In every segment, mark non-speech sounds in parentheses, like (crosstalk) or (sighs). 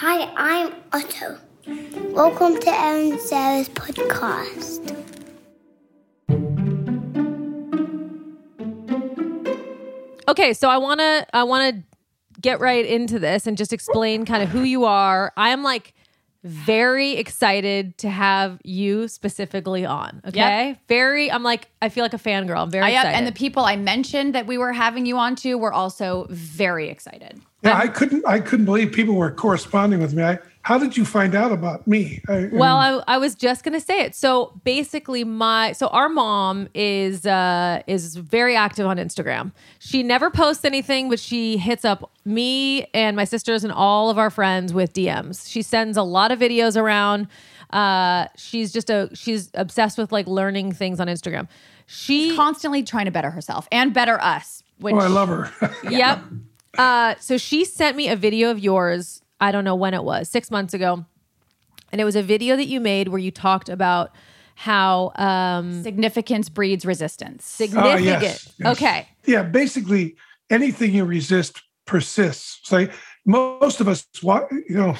Hi, I'm Otto. Welcome to Erin Sara's podcast. Okay, so I want to I want to get right into this and just explain kind of who you are. I am like very excited to have you specifically on. Okay, Yep. very. I'm like I feel like a fangirl. I'm very I, excited. and the people I mentioned that we were having you on to were also very excited. Yeah, I couldn't. I couldn't believe people were corresponding with me. I, how did you find out about me? I, I Well, I, I was just gonna say it. So basically, my so our mom is uh, is very active on Instagram. She never posts anything, but she hits up me and my sisters and all of our friends with DMs. She sends a lot of videos around. Uh, she's just a she's obsessed with like learning things on Instagram. She Constantly trying to better herself and better us. Which oh, I love her. (laughs) Yep. Uh, so she sent me a video of yours. I don't know when it was, six months ago. And it was a video that you made where you talked about how um, significance breeds resistance. significant. Oh, yes, yes. Okay. yeah, basically anything you resist persists. So most of us, wa- you know,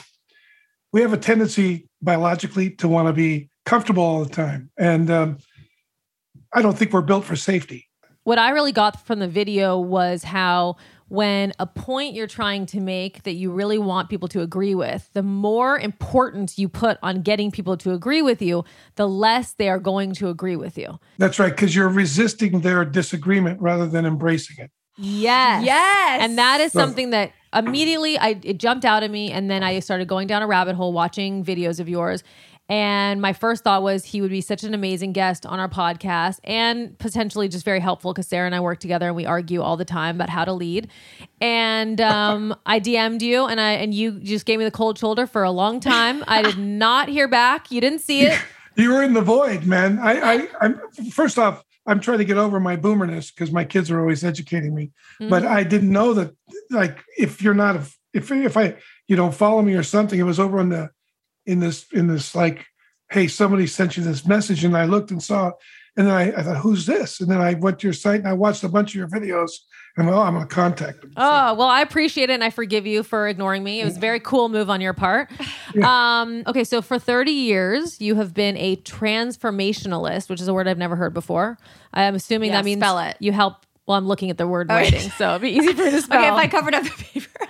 we have a tendency biologically to want to be comfortable all the time, and um, I don't think we're built for safety. What I really got from the video was how when a point you're trying to make that you really want people to agree with, the more importance you put on getting people to agree with you, the less they are going to agree with you. That's right, because you're resisting their disagreement rather than embracing it. Yes. Yes. And that is something that immediately I it jumped out at me and then I started going down a rabbit hole watching videos of yours. And my first thought was he would be such an amazing guest on our podcast and potentially just very helpful because Sara and I work together and we argue all the time about how to lead. And um, I DM'd you and I and you just gave me the cold shoulder for a long time. I did not hear back. You didn't see it. (laughs) You were in the void, man. I, I, I'm first off, I'm trying to get over my boomerness because my kids are always educating me. But I didn't know that, like, if you're not, a, if if I, you don't follow me or something, it was over on the, in this, in this, like, hey, somebody sent you this message, and I looked and saw, it, and then I, I thought, who's this? And then I went to your site and I watched a bunch of your videos, and well, I'm gonna contact them. Oh, well, I appreciate it and I forgive you for ignoring me. It was a very cool move on your part. Um, okay, so for 30 years, you have been a transformationalist, which is a word I've never heard before. I'm assuming Yeah, that means spell it. you help. Well, I'm looking at the word writing, so it'd be easy for you to spell. (laughs) Okay, if I covered up the paper.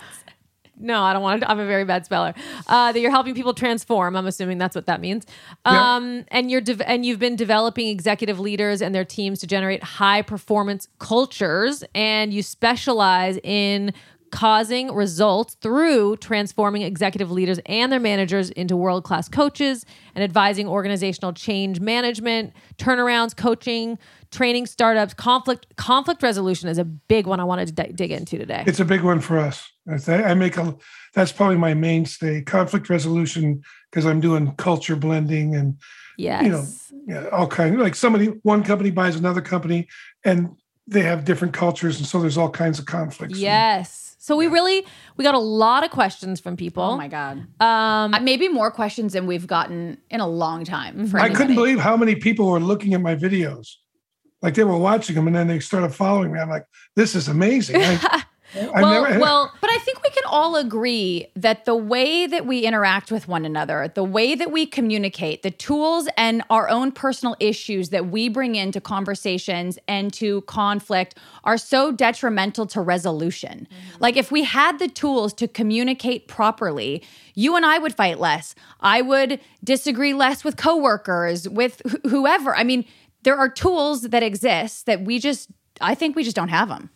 No, I don't want to. I'm a very bad speller. Uh, that you're helping people transform. I'm assuming that's what that means. Um, and you're de- and you've been developing executive leaders and their teams to generate high performance cultures, and you specialize in causing results through transforming executive leaders and their managers into world class coaches and advising organizational change management, turnarounds, coaching, training startups, conflict conflict resolution is a big one I wanted to di- dig into today. It's a big one for us. I I make a. That's probably my mainstay. Conflict resolution because I'm doing culture blending and yes. you know, yeah, all kind like somebody one company buys another company and they have different cultures and so there's all kinds of conflicts. Yes. So we really we got a lot of questions from people. Oh my God. Um, Uh, Maybe more questions than we've gotten in a long time. For I couldn't believe how many people were looking at my videos. Like they were watching them and then they started following me. I'm like, this is amazing. (laughs) I, I well, never well, But I think we can all agree that the way that we interact with one another, the way that we communicate, the tools and our own personal issues that we bring into conversations and to conflict are so detrimental to resolution. Mm-hmm. Like, if we had the tools to communicate properly, you and I would fight less. I would disagree less with coworkers, with wh- whoever. I mean, there are tools that exist that we just, I think we just don't have them.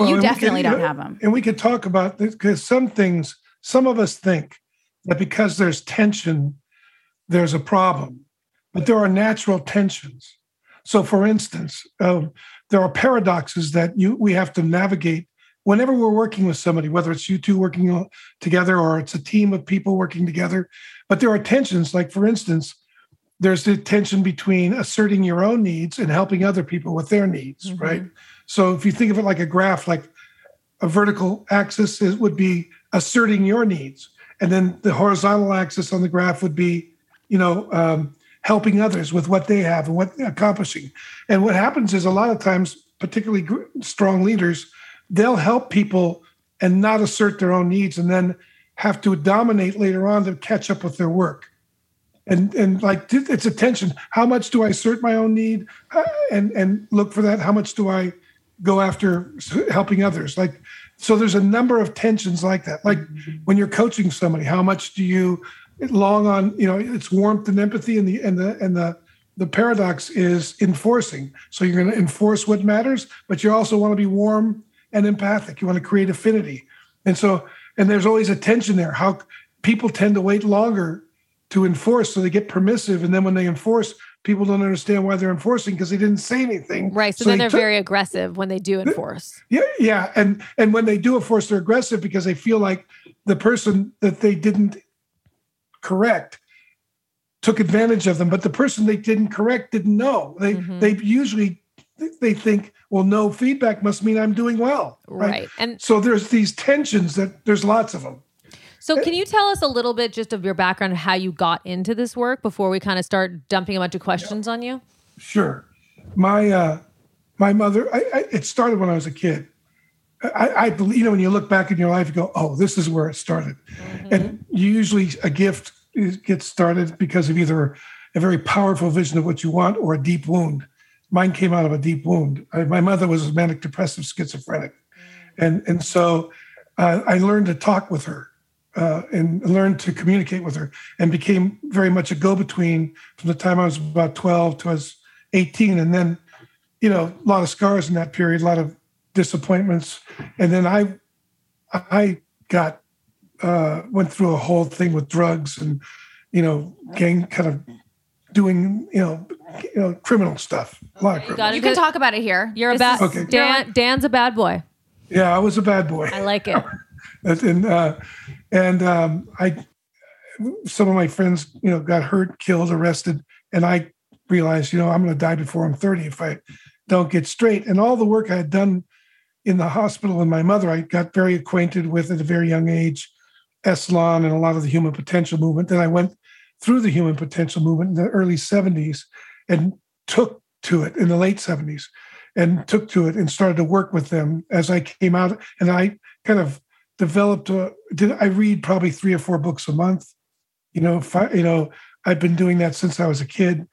Well, you definitely could- don't have them. And we could talk about this because some things, some of us think that because there's tension, there's a problem, but there are natural tensions. So, for instance, um, there are paradoxes that you we have to navigate whenever we're working with somebody, whether it's you two working together or it's a team of people working together. But there are tensions, like for instance, there's the tension between asserting your own needs and helping other people with their needs, right? So if you think of it like a graph, like a vertical axis is, would be asserting your needs, and then the horizontal axis on the graph would be, you know, um, helping others with what they have and what accomplishing. And what happens is a lot of times, particularly strong leaders, they'll help people and not assert their own needs, and then have to dominate later on to catch up with their work. And and like it's attention. How much do I assert my own need uh, and and look for that? How much do I go after helping others? Like so, there's a number of tensions like that. Like mm-hmm. when you're coaching somebody, how much do you long on? You know, it's warmth and empathy, and the and the and the the paradox is enforcing. So you're going to enforce what matters, but you also want to be warm and empathic. You want to create affinity. And so, and there's always a tension there. How people tend to wait longer to enforce, so they get permissive. And then when they enforce, people don't understand why they're enforcing because they didn't say anything. Right. So, so then they are very aggressive when they do enforce. Yeah. Yeah. And and when they do enforce, they're aggressive because they feel like the person that they didn't correct took advantage of them, but the person they didn't correct didn't know. They mm-hmm. they usually they think, well, no feedback must mean I'm doing well. Right? right. And so there's these tensions that there's lots of them. So can you tell us a little bit just of your background, how you got into this work before we kind of start dumping a bunch of questions yeah. on you? Sure. My uh my mother, I, I, it started when I was a kid. I, I believe, you know, when you look back in your life, you go, oh, this is where it started. Mm-hmm. And usually a gift gets started because of either a very powerful vision of what you want or a deep wound. Mine came out of a deep wound. I, my mother was manic depressive schizophrenic, and and so uh, I learned to talk with her uh, and learned to communicate with her, and became very much a go between from the time I was about twelve to I was eighteen, and then you know a lot of scars in that period, a lot of disappointments, and then I I got uh, went through a whole thing with drugs and you know gang kind of doing you know you know criminal stuff. A lot of criminal. You can talk about it here. You're a bad okay. Dan. Dan's a bad boy. Yeah, I was a bad boy. I like it. (laughs) and uh, and um, I some of my friends you know got hurt, killed, arrested, and I realized you know I'm going to die before I'm 30 if I don't get straight. And all the work I had done in the hospital with my mother, I got very acquainted with at a very young age Esalen and a lot of the human potential movement. Then I went through the human potential movement in the early 70s and took to it in the late 70s and took to it and started to work with them as I came out. And I kind of developed a, did I read probably three or four books a month. You know, I, you know, I've been doing that since I was a kid.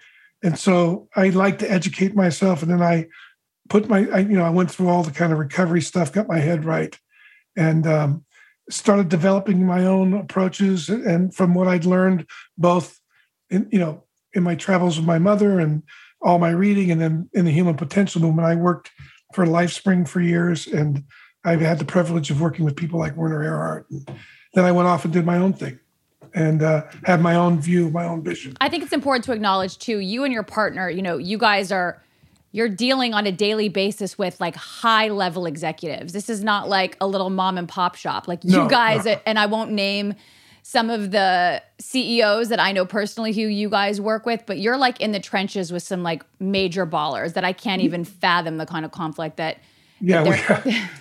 And so I like to educate myself. And then I put my, I, you know, I went through all the kind of recovery stuff, got my head right. And um, started developing my own approaches and from what I'd learned both in you know in my travels with my mother and all my reading and then in the human potential movement I worked for LifeSpring for years and I've had the privilege of working with people like Werner Erhard and then I went off and did my own thing and uh, had my own view my own vision I think it's important to acknowledge too you and your partner you know you guys are you're dealing on a daily basis with like high level executives. This is not like a little mom and pop shop. Like you guys, no. and I won't name some of the CEOs that I know personally who you guys work with, but you're like in the trenches with some like major ballers that I can't even fathom the kind of conflict that. Yeah,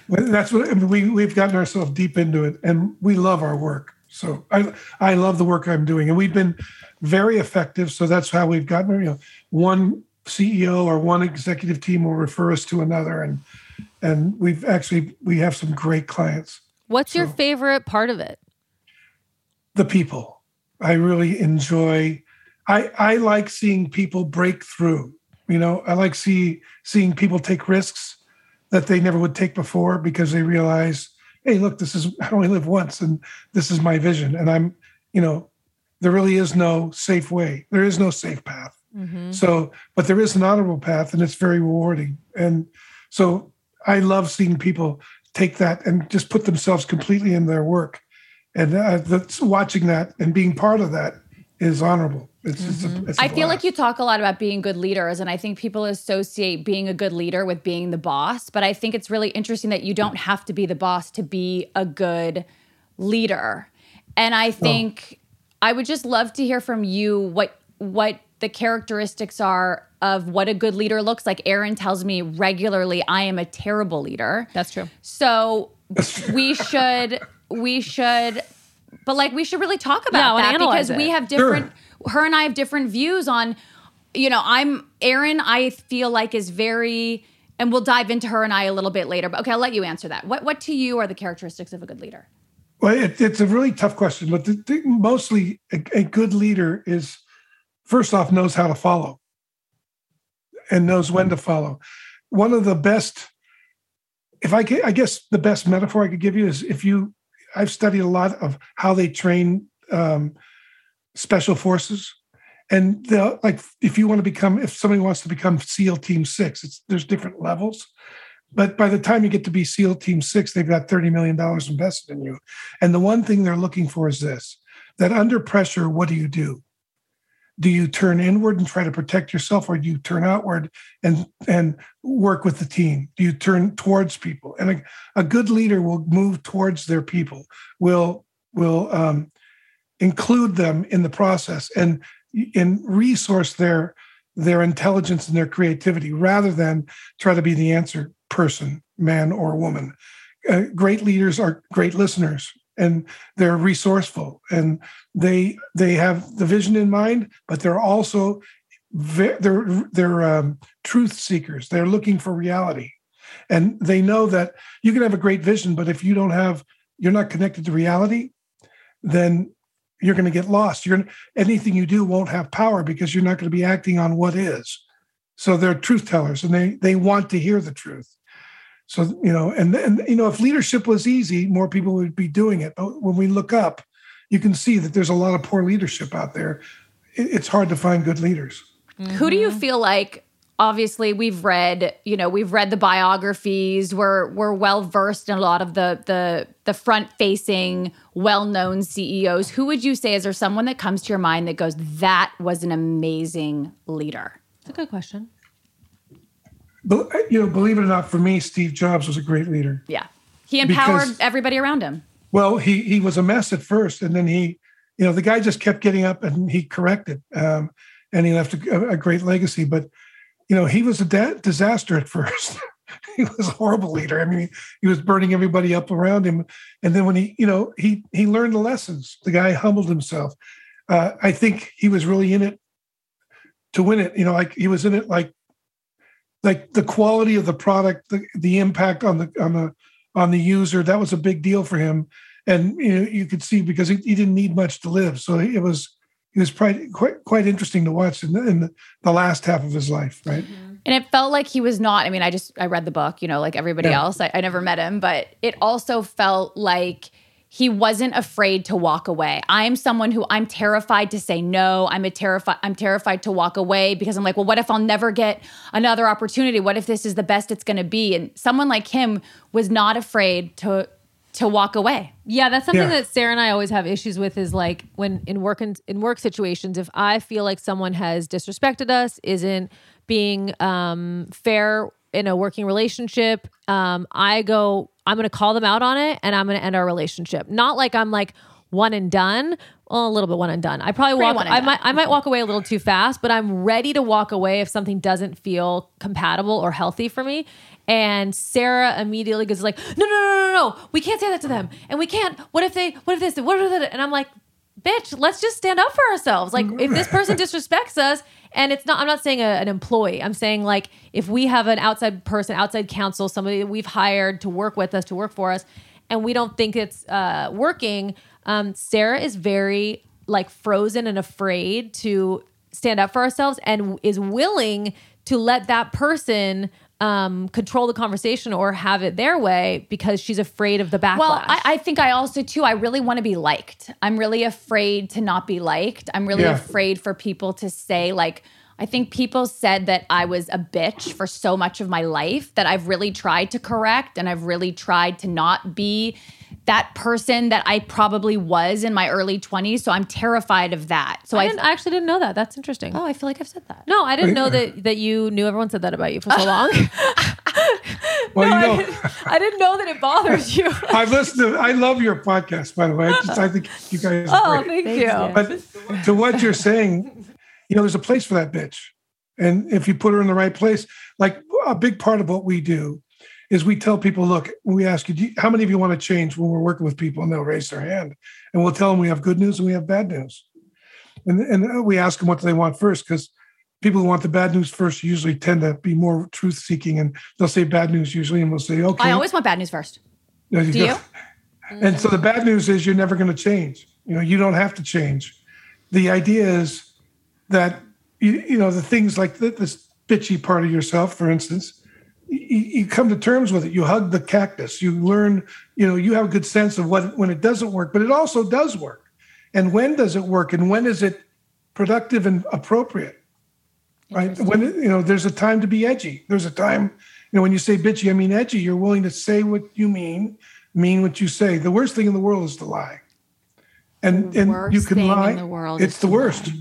we, (laughs) that's what we we've gotten ourselves deep into it, and we love our work. So I I love the work I'm doing, and we've been very effective. So that's how we've gotten you know one CEO or one executive team will refer us to another, and and we've actually we have some great clients. What's so, your favorite part of it? The people. I really enjoy. I I like seeing people break through. You know, I like see seeing people take risks that they never would take before because they realize, hey, look, this is I only live once, and this is my vision, and I'm, you know, there really is no safe way. There is no safe path Mm-hmm. So, but there is an honorable path and it's very rewarding. And so I love seeing people take that and just put themselves completely in their work. And uh, that's watching that and being part of that is honorable. It's, mm-hmm. it's a, it's a I feel like you talk a lot about being good leaders, and I think people associate being a good leader with being the boss. But I think it's really interesting that you don't have to be the boss to be a good leader. And I think I would just love to hear from you what what the characteristics are of what a good leader looks like. Erin tells me regularly I am a terrible leader. That's true. So we should we should but like we should really talk about yeah, that because it. we have different sure. her and I have different views on you know, I'm Erin I feel like is very and we'll dive into her and I a little bit later. But okay, I'll let you answer that. What what to you are the characteristics of a good leader? Well, it, it's a really tough question, but the, the, mostly a, a good leader is first off knows how to follow and knows when to follow. One of the best, if I I guess the best metaphor I could give you is if you, I've studied a lot of how they train um, special forces, and like if you want to become, if somebody wants to become SEAL Team Six, there's different levels. But by the time you get to be SEAL Team Six, they've got $30 million invested in you. And the one thing they're looking for is this that under pressure, what do you do? Do you turn inward and try to protect yourself, or do you turn outward and, and work with the team? Do you turn towards people? And a, a good leader will move towards their people, will, will um, include them in the process and, and resource their their intelligence and their creativity rather than try to be the answer person, man or woman. Uh, great leaders are great listeners and they're resourceful and they they have the vision in mind but they're also they're they're um, truth seekers. They're looking for reality. And they know that you can have a great vision but if you don't have you're not connected to reality then you're going to get lost. You're anything you do won't have power because you're not going to be acting on what is. So they're truth tellers and they they want to hear the truth so you know and and you know if leadership was easy more people would be doing it. But when we look up you can see that there's a lot of poor leadership out there. It's hard to find good leaders. Mm-hmm. who do you feel like obviously we've read you know we've read the biographies. We're we're well versed in a lot of the the the front facing well known ceos who would you say is there someone that comes to your mind that goes that was an amazing leader it's a good question. but you know, believe it or not, for me, Steve Jobs was a great leader. Yeah, he empowered because, everybody around him. Well, he he was a mess at first, and then he, you know, the guy just kept getting up and he corrected, um, and he left a, a, great legacy. But you know, he was a da- disaster at first. (laughs) he was a horrible leader. I mean, he was burning everybody up around him, and then when he, you know, he he learned the lessons. The guy humbled himself. Uh, I think he was really in it to win it. You know, like he was in it like like the quality of the product, the, the impact on the on the on the user, that was a big deal for him. And you know, you could see because he, he didn't need much to live, so it was it was quite quite, quite interesting to watch in, the, in the, last half of his life, right? Mm-hmm. And it felt like he was not. I mean, I just I read the book, you know, like everybody yeah. else. I, I never met him, but it also felt like he wasn't afraid to walk away. I'm someone who I'm terrified to say no. I'm a terrified I'm terrified to walk away because I'm like, well, what if I'll never get another opportunity? What if this is the best it's going to be? And someone like him was not afraid to to walk away. Yeah, that's something yeah. that Sara and I always have issues with is like when in work in, in work situations if I feel like someone has disrespected us, isn't being um fair in a working relationship, um, I go, I'm going to call them out on it and I'm going to end our relationship. Not like I'm like one and done. Well, a little bit one and done. I probably Pretty walk. I might. I might walk away a little too fast, but I'm ready to walk away if something doesn't feel compatible or healthy for me. And Sara immediately goes like, "No, no, no, no, no! We can't say that to them, and we can't. What if they? What if this? What if that?" And I'm like, "Bitch, let's just stand up for ourselves. Like, if this person (laughs) disrespects us and it's not i'm not saying a, an employee. I'm saying like if we have an outside person outside counsel somebody that we've hired to work with us to work for us and we don't think it's uh, working um, sarah is very like frozen and afraid to stand up for ourselves and is willing to let that person um, control the conversation or have it their way because she's afraid of the backlash. Well, I, I think I also too. I really want to be liked. I'm really afraid to not be liked. I'm really yeah. afraid for people to say like. I think people said that I was a bitch for so much of my life that I've really tried to correct and I've really tried to not be that person that I probably was in my early 20s. So I'm terrified of that. So I, I, I actually didn't know that. That's interesting. Oh, I feel like I've said that. No, I didn't know that that you knew everyone said that about you for so long. (laughs) well, no, you know, I, didn't, I, didn't, know that it bothers you. (laughs) I've listened to, I love your podcast, by the way. I, just, I think you guys Oh, great. thank you. But to what you're saying, you know, there's a place for that bitch. And if you put her in the right place, like a big part of what we do is we tell people, look, we ask you, you, how many of you want to change when we're working with people, and they'll raise their hand, and we'll tell them we have good news and we have bad news, and and uh, we ask them what do they want first because people who want the bad news first usually tend to be more truth seeking, and they'll say bad news usually, and we'll say, okay. I always want bad news first. Do you? (laughs) And so the bad news is you're never going to change. You know, you don't have to change. The idea is that you, you know the things like the, this bitchy part of yourself, for instance, you, you come to terms with it. You hug the cactus. You learn. You know, you have a good sense of what when it doesn't work, but it also does work. And when does it work? And when is it productive and appropriate? Right? When you know, there's a time to be edgy. There's a time. You know, when you say bitchy, I mean edgy. You're willing to say what you mean, mean what you say. The worst thing in the world is to lie. And and you can lie. the world it's the worst. lie.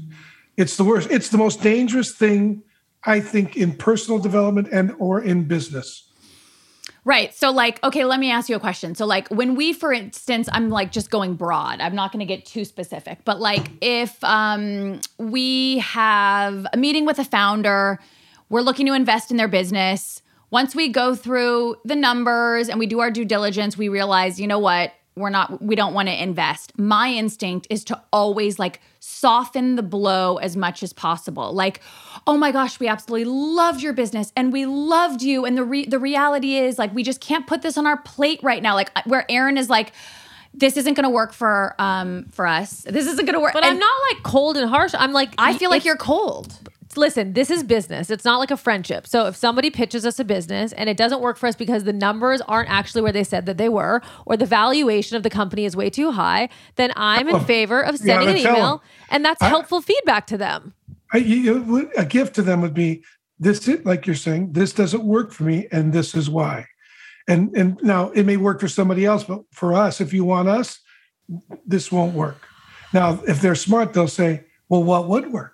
It's the worst. It's the most dangerous thing, I think, in personal development and or in business. Right. So, like, okay, let me ask you a question. So, like, when we, for instance, I'm like just going broad, I'm not going to get too specific, but like, if um, we have a meeting with a founder, we're looking to invest in their business. Once we go through the numbers and we do our due diligence, we realize, you know what? We're not, we don't want to invest. My instinct is to always like soften the blow as much as possible. Like, oh my gosh, we absolutely loved your business and we loved you. And the re- the reality is like we just can't put this on our plate right now. Like where Erin is like, this isn't going to work for um for us. This isn't going to work. But And I'm not like cold and harsh. I'm like I feel like you're cold. Listen, this is business. It's not like a friendship. So if somebody pitches us a business and it doesn't work for us because the numbers aren't actually where they said that they were, or the valuation of the company is way too high, then I'm in Oh, favor of sending an email, them. and that's I- helpful feedback to them. I, you, you- a gift to them would be this. It like you're saying, this doesn't work for me, and this is why. And and now it may work for somebody else, but for us, if you want us, this won't work. Now, if they're smart, they'll say, "Well, what would work?"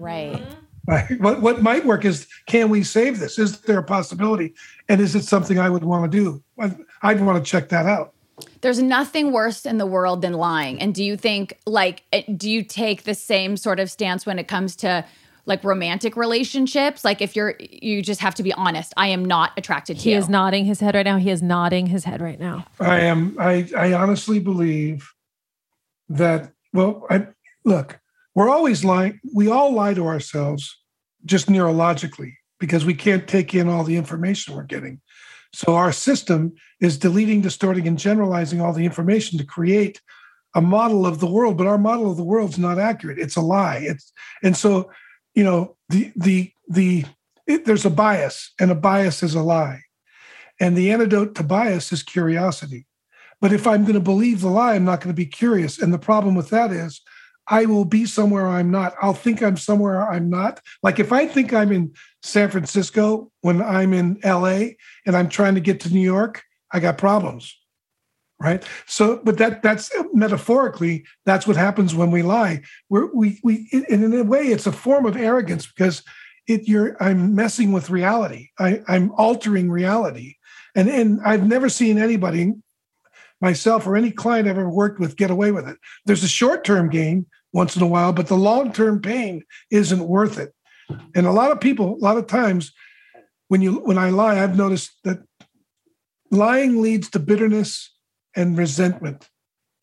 Right. Right? What what might work is, can we save this? Is there a possibility? And is it something I would want to do? I'd, I'd want to check that out. There's nothing worse in the world than lying. And do you think like eh, do you take the same sort of stance when it comes to like romantic relationships? Like if you're you just have to be honest. I am not attracted to He you. is nodding his head right now. He is nodding his head right now. I am. I I honestly believe that. Well, I look. We're always lying. We all lie to ourselves, just neurologically, because we can't take in all the information we're getting. So our system is deleting, distorting, and generalizing all the information to create a model of the world. But our model of the world's not accurate. It's a lie. It's and so, you know, the the the it, there's a bias, and a bias is a lie. And the antidote to bias is curiosity. But if I'm going to believe the lie, I'm not going to be curious. And the problem with that is I will be somewhere I'm not. I'll think I'm somewhere I'm not. Like if I think I'm in San Francisco when I'm in LA and I'm trying to get to New York, I got problems. Right. So, but that that's metaphorically, that's what happens when we lie. We're, we we and in a way, it's a form of arrogance because it you're I'm messing with reality. I, I'm altering reality. And and I've never seen anybody myself or any client I've ever worked with get away with it. There's a short term gain once in a while, but the long term pain isn't worth it. And a lot of people, a lot of times, when you when I lie, I've noticed that lying leads to bitterness and resentment.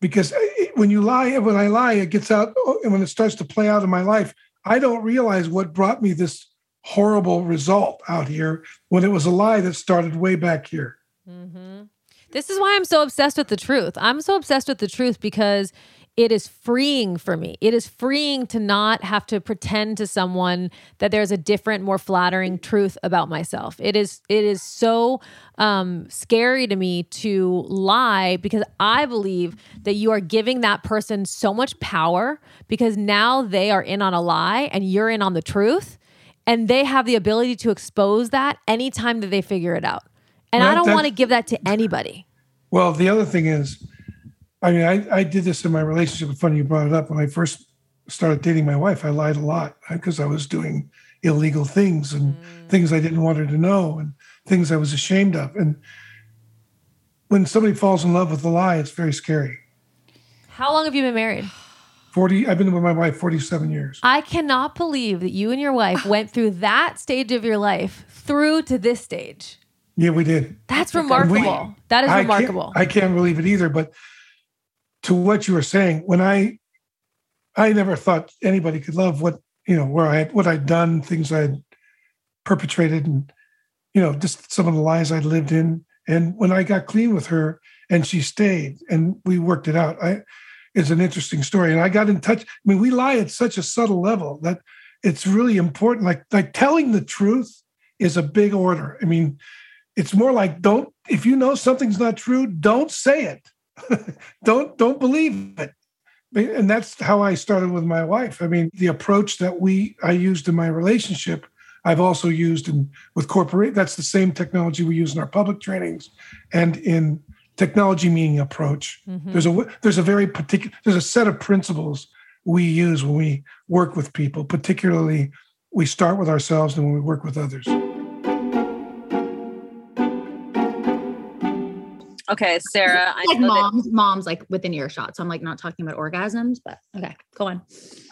Because eh, eh, when you lie, when I lie, it gets out, oh, and when it starts to play out in my life, I don't realize what brought me this horrible result out here when it was a lie that started way back here. Mm-hmm. This is why I'm so obsessed with the truth. I'm so obsessed with the truth because it is freeing for me. It is freeing to not have to pretend to someone that there's a different, more flattering truth about myself. It is it is so um, scary to me to lie because I believe that you are giving that person so much power because now they are in on a lie and you're in on the truth, and they have the ability to expose that anytime that they figure it out. And I don't want to give that to anybody. Well, the other thing is, I mean, I, I did this in my relationship. Funny you brought it up. When I first started dating my wife, I lied a lot because I was doing illegal things and mm. things I didn't want her to know and things I was ashamed of. And when somebody falls in love with a lie, it's very scary. How long have you been married? (sighs) 40, I've been with my wife 47 years. I cannot believe that you and your wife went through that stage of your life through to this stage. Yeah, we did. That's remarkable. that is I remarkable. Can't, I can't believe it either. But to what you were saying, when I, I never thought anybody could love what you know where I had what I'd done, things I had perpetrated, and you know just some of the lies I'd lived in. And when I got clean with her, and she stayed, and we worked it out. I, it's an interesting story, and I got in touch. I mean, we lie at such a subtle level that it's really important. Like like telling the truth is a big order. I mean, it's more like don't if you know something's not true, don't say it. (laughs) don't don't believe it and that's how I started with my wife. I mean, the approach that we I used in my relationship, I've also used in with corporate. That's the same technology we use in our public trainings, and in technology meaning approach. Mm-hmm. There's a there's a very particular there's a set of principles we use when we work with people. Particularly, we start with ourselves and when we work with others. Okay, Sara. I like moms, that- moms like within earshot. So I'm like not talking about orgasms, but okay, go on.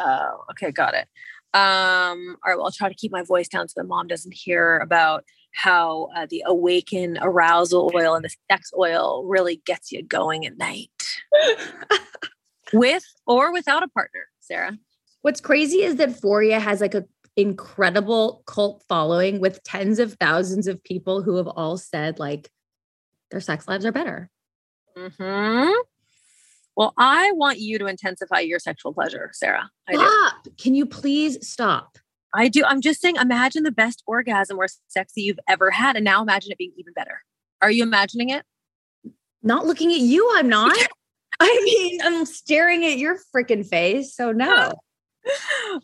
Oh, okay, got it. Um, all right, well, I'll try to keep my voice down so the mom doesn't hear about how uh, the awaken arousal oil and the sex oil really gets you going at night. (laughs) With or without a partner, Sara. What's crazy is that Foria has like a incredible cult following with tens of thousands of people who have all said like their sex lives are better. Hmm. Well, I want you to intensify your sexual pleasure, Sara. I stop. Do. Can you please stop? I do. I'm just saying, imagine the best orgasm or sexy you've ever had, and now imagine it being even better. Are you imagining it? Not looking at you, I'm not. (laughs) I mean, I'm staring at your freaking face. So no.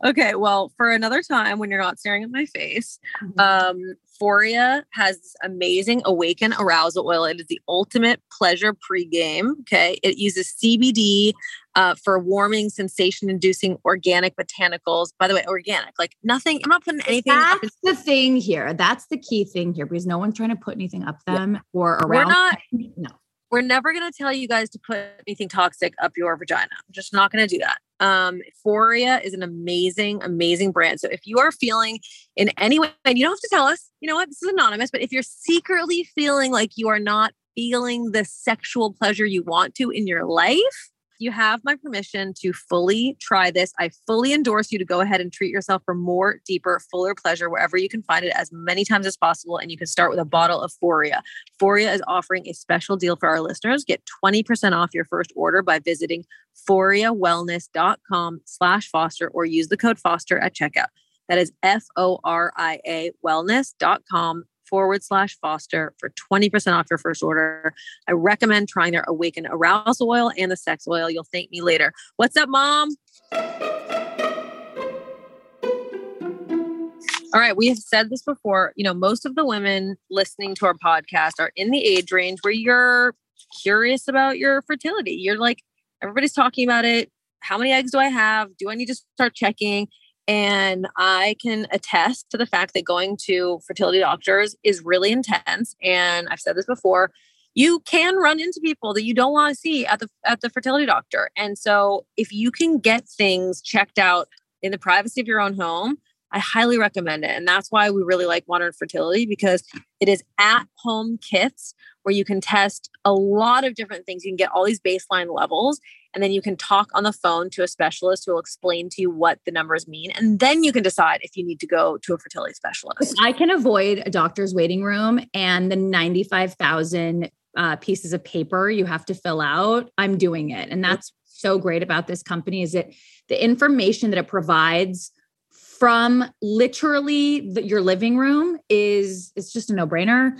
Okay, well, for another time when you're not staring at my face, mm-hmm. um, Foria has this amazing Awaken Arousal Oil. It is the ultimate pleasure pregame. Okay, it uses CBD uh, for warming, sensation-inducing organic botanicals. By the way, organic, like nothing. I'm not putting anything. That's the thing here. That's the key thing here because no one's trying to put anything up them yeah. or around. We're not. Them. No we're never going to tell you guys to put anything toxic up your vagina. I'm just not going to do that. Um, Foria is an amazing, amazing brand. So if you are feeling in any way, and you don't have to tell us, you know what, this is anonymous, but if you're secretly feeling like you are not feeling the sexual pleasure you want to in your life, you have my permission to fully try this. I fully endorse you to go ahead and treat yourself for more, deeper, fuller pleasure wherever you can find it as many times as possible. And you can start with a bottle of Foria. Foria is offering a special deal for our listeners. Get 20% off your first order by visiting foriawellness.com slash foster or use the code foster at checkout. That is F O R I A wellness.com forward slash foster for 20% off your first order. I recommend trying their Awaken Arousal Oil and the Sex Oil. You'll thank me later. What's up, mom? All right, we have said this before. You know, most of the women listening to our podcast are in the age range where you're curious about your fertility. You're like, everybody's talking about it. How many eggs do I have? Do I need to start checking? And I can attest to the fact that going to fertility doctors is really intense. And I've said this before, you can run into people that you don't want to see at the at the fertility doctor. And so if you can get things checked out in the privacy of your own home, I highly recommend it. And that's why we really like modern fertility because it is at home kits where you can test a lot of different things. You can get all these baseline levels and then you can talk on the phone to a specialist who will explain to you what the numbers mean. And then you can decide if you need to go to a fertility specialist. I can avoid a doctor's waiting room and the 95,000 uh, pieces of paper you have to fill out. I'm doing it. And that's so great about this company is that the information that it provides from literally the, your living room is it's just a no-brainer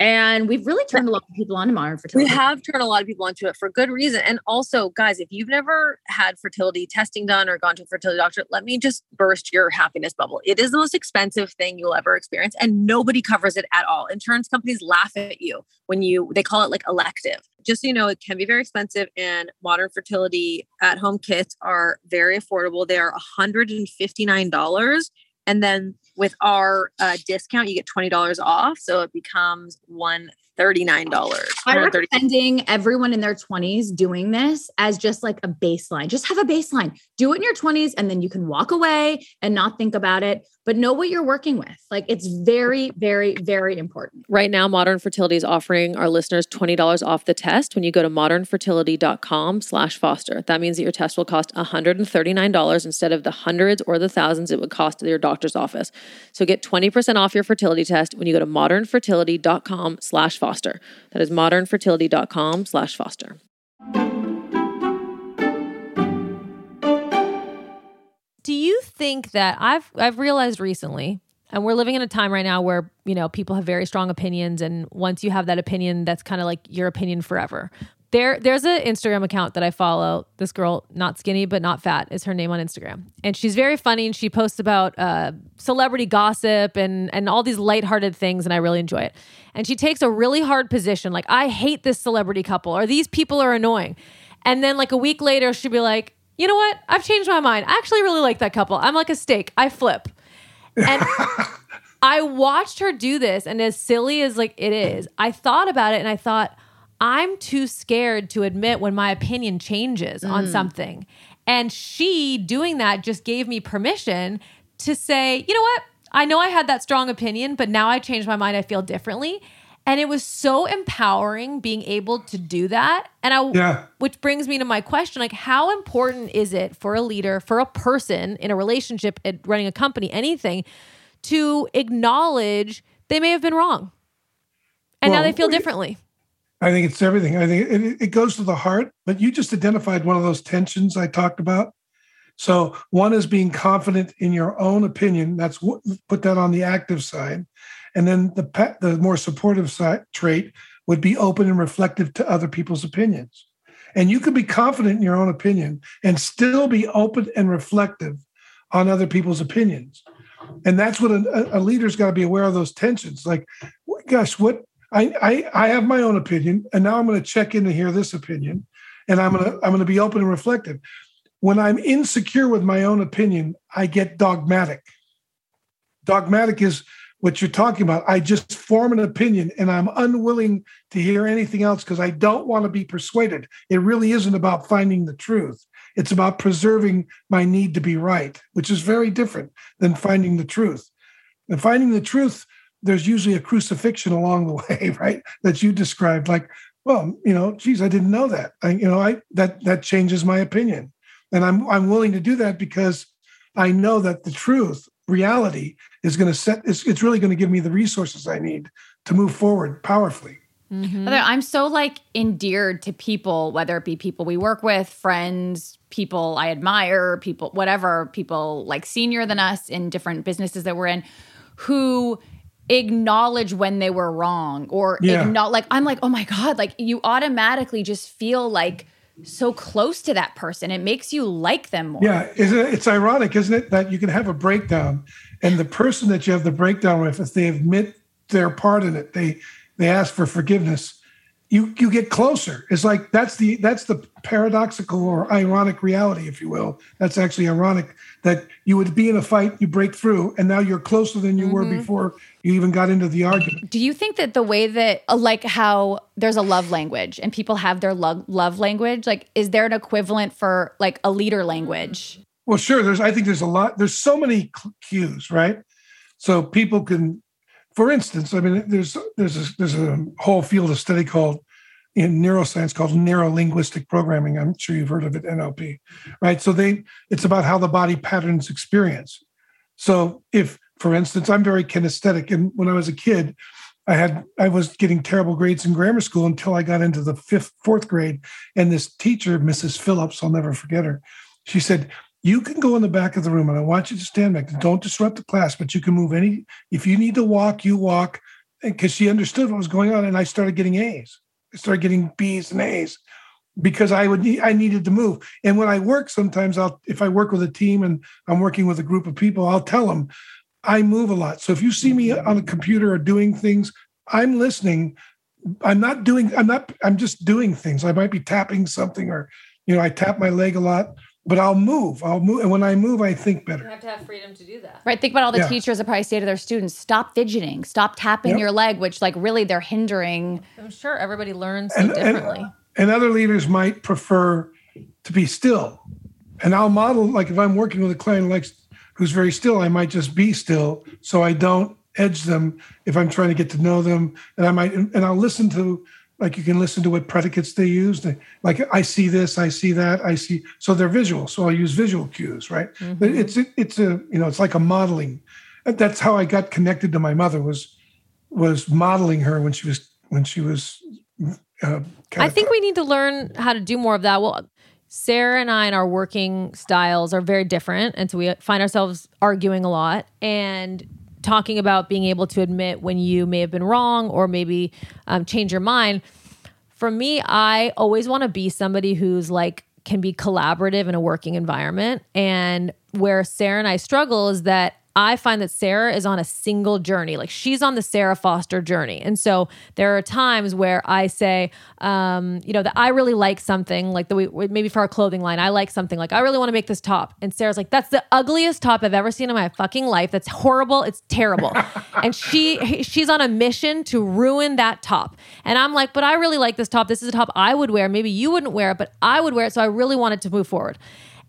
and we've really turned a lot of people on to modern fertility. We have turned a lot of people onto it for good reason. And also, guys, if you've never had fertility testing done or gone to a fertility doctor, let me just burst your happiness bubble. It is the most expensive thing you'll ever experience, and nobody covers it at all. Insurance companies laugh at you when you they call it like elective. Just so you know, it can be very expensive, and modern fertility at home kits are very affordable. They are $159. And then with our uh, discount, you get $20 off. So it becomes one $39. I'm recommending everyone in their 20s doing this as just like a baseline. Just have a baseline. Do it in your 20s and then you can walk away and not think about it, but know what you're working with. Like it's very, very, very important. Right now, Modern Fertility is offering our listeners $20 off the test when you go to modernfertility.com slash foster. That means that your test will cost $139 instead of the hundreds or the thousands it would cost at your doctor's office. So get 20% off your fertility test when you go to modernfertility.com slash foster. Foster. That is modernfertility.com slash foster. Do you think that I've I've realized recently, and we're living in a time right now where you know people have very strong opinions, and once you have that opinion, that's kind of like your opinion forever. There, there's an Instagram account that I follow. This girl, not skinny but not fat, is her name on Instagram, and she's very funny. And she posts about uh, celebrity gossip and and all these lighthearted things, and I really enjoy it. And she takes a really hard position, like I hate this celebrity couple, or these people are annoying. And then like a week later, she'll be like, you know what? I've changed my mind. I actually really like that couple. I'm like a steak. I flip. And (laughs) I watched her do this, and as silly as like it is, I thought about it and I thought, I'm too scared to admit when my opinion changes on mm. something. And she doing that just gave me permission to say, you know what? I know I had that strong opinion, but now I changed my mind. I feel differently. And it was so empowering being able to do that. And I, Yeah. which brings me to my question like, how important is it for a leader, for a person in a relationship, at running a company, anything, to acknowledge they may have been wrong? And now they feel we- differently. I think it's everything. I think it, it goes to the heart, but you just identified one of those tensions I talked about. So one is being confident in your own opinion. That's put that on the active side, and then the the more supportive side trait would be open and reflective to other people's opinions. And you could be confident in your own opinion and still be open and reflective on other people's opinions. And that's what a, a leader's got to be aware of those tensions. Like, gosh, what I, I I have my own opinion, and now I'm going to check in to hear this opinion, and I'm gonna I'm gonna be open and reflective. When I'm insecure with my own opinion, I get dogmatic. Dogmatic is what you're talking about. I just form an opinion, and I'm unwilling to hear anything else because I don't want to be persuaded. It really isn't about finding the truth. It's about preserving my need to be right, which is very different than finding the truth. And finding the truth there's usually a crucifixion along the (laughs) way, right? That you described, like, well, you know, geez, I didn't know that. I, you know, I that that changes my opinion, and I'm I'm willing to do that because I know that the truth, reality, is going to set. It's, it's really going to give me the resources I need to move forward powerfully. Mm-hmm. Heather, I'm so like endeared to people, whether it be people we work with, friends, people I admire, people, whatever, people like senior than us in different businesses that we're in, who acknowledge when they were wrong or Yeah. like, I'm like, oh my God, like you automatically just feel like so close to that person. It makes you like them more. Yeah, isn't it, it's ironic, isn't it, that you can have a breakdown, and the person that you have the breakdown with, if they admit their part in it, they they ask for forgiveness. You you get closer. It's like that's the that's the paradoxical or ironic reality, if you will. That's actually ironic that you would be in a fight, you break through, and now you're closer than you were before you even got into the argument. Do you think that the way that, uh, like, how there's a love language and people have their love, love language, like, is there an equivalent for like a leader language? Well, sure. There's, I think there's a lot. There's so many cues, right? So people can, for instance, I mean, there's there's a, there's a whole field of study called in neuroscience called neurolinguistic programming. I'm sure you've heard of it, NLP, right? So they, it's about how the body patterns experience. So if, for instance, I'm very kinesthetic, and when I was a kid, I had I was getting terrible grades in grammar school until I got into the fifth, fourth grade, and this teacher, Mrs. Phillips, I'll never forget her. She said, "You can go in the back of the room, and I want you to stand back. Don't disrupt the class, but you can move any. If you need to walk, you walk." Because she understood what was going on, and I started getting A's. I started getting B's and A's because I would need, I needed to move. And when I work, sometimes I'll if I work with a team and I'm working with a group of people, I'll tell them I move a lot. So if you see me mm-hmm. on a computer or doing things, I'm listening. I'm not doing. I'm not. I'm just doing things. I might be tapping something, or you know, I tap my leg a lot, but I'll move. I'll move, and when I move, I think better. You have to have freedom to do that. Right. Think about all the Yeah. teachers that probably say to their students, stop fidgeting, stop tapping Yep. your leg, which like really they're hindering. I'm sure everybody learns And, and, differently. and other leaders might prefer to be still. And I'll model like if I'm working with a client who likes who's very still, I might just be still so I don't edge them if I'm trying to get to know them. And I might and I'll listen to like you can listen to what predicates they use. They, like I see this, I see that, I see. So they're visual. So I'll use visual cues, right? But it's it's a you know it's like a modeling. That's how I got connected to my mother was was modeling her when she was when she was. Uh, I think we need to learn how to do more of that. Well, Sara and I and our working styles are very different. And so we find ourselves arguing a lot and talking about being able to admit when you may have been wrong or maybe um, change your mind. For me, I always want to be somebody who's like, can be collaborative in a working environment. And where Sara and I struggle is that I find that Sara is on a single journey. Like she's on the Sara Foster journey. And so there are times where I say, um, you know, that I really like something, like the way, maybe for our clothing line, I like something like, I really want to make this top. And Sara's like, that's the ugliest top I've ever seen in my fucking life. That's horrible. It's terrible. (laughs) and she, she's on a mission to ruin that top. And I'm like, but I really like this top. This is a top I would wear. Maybe you wouldn't wear it, but I would wear it. So I really wanted to move forward.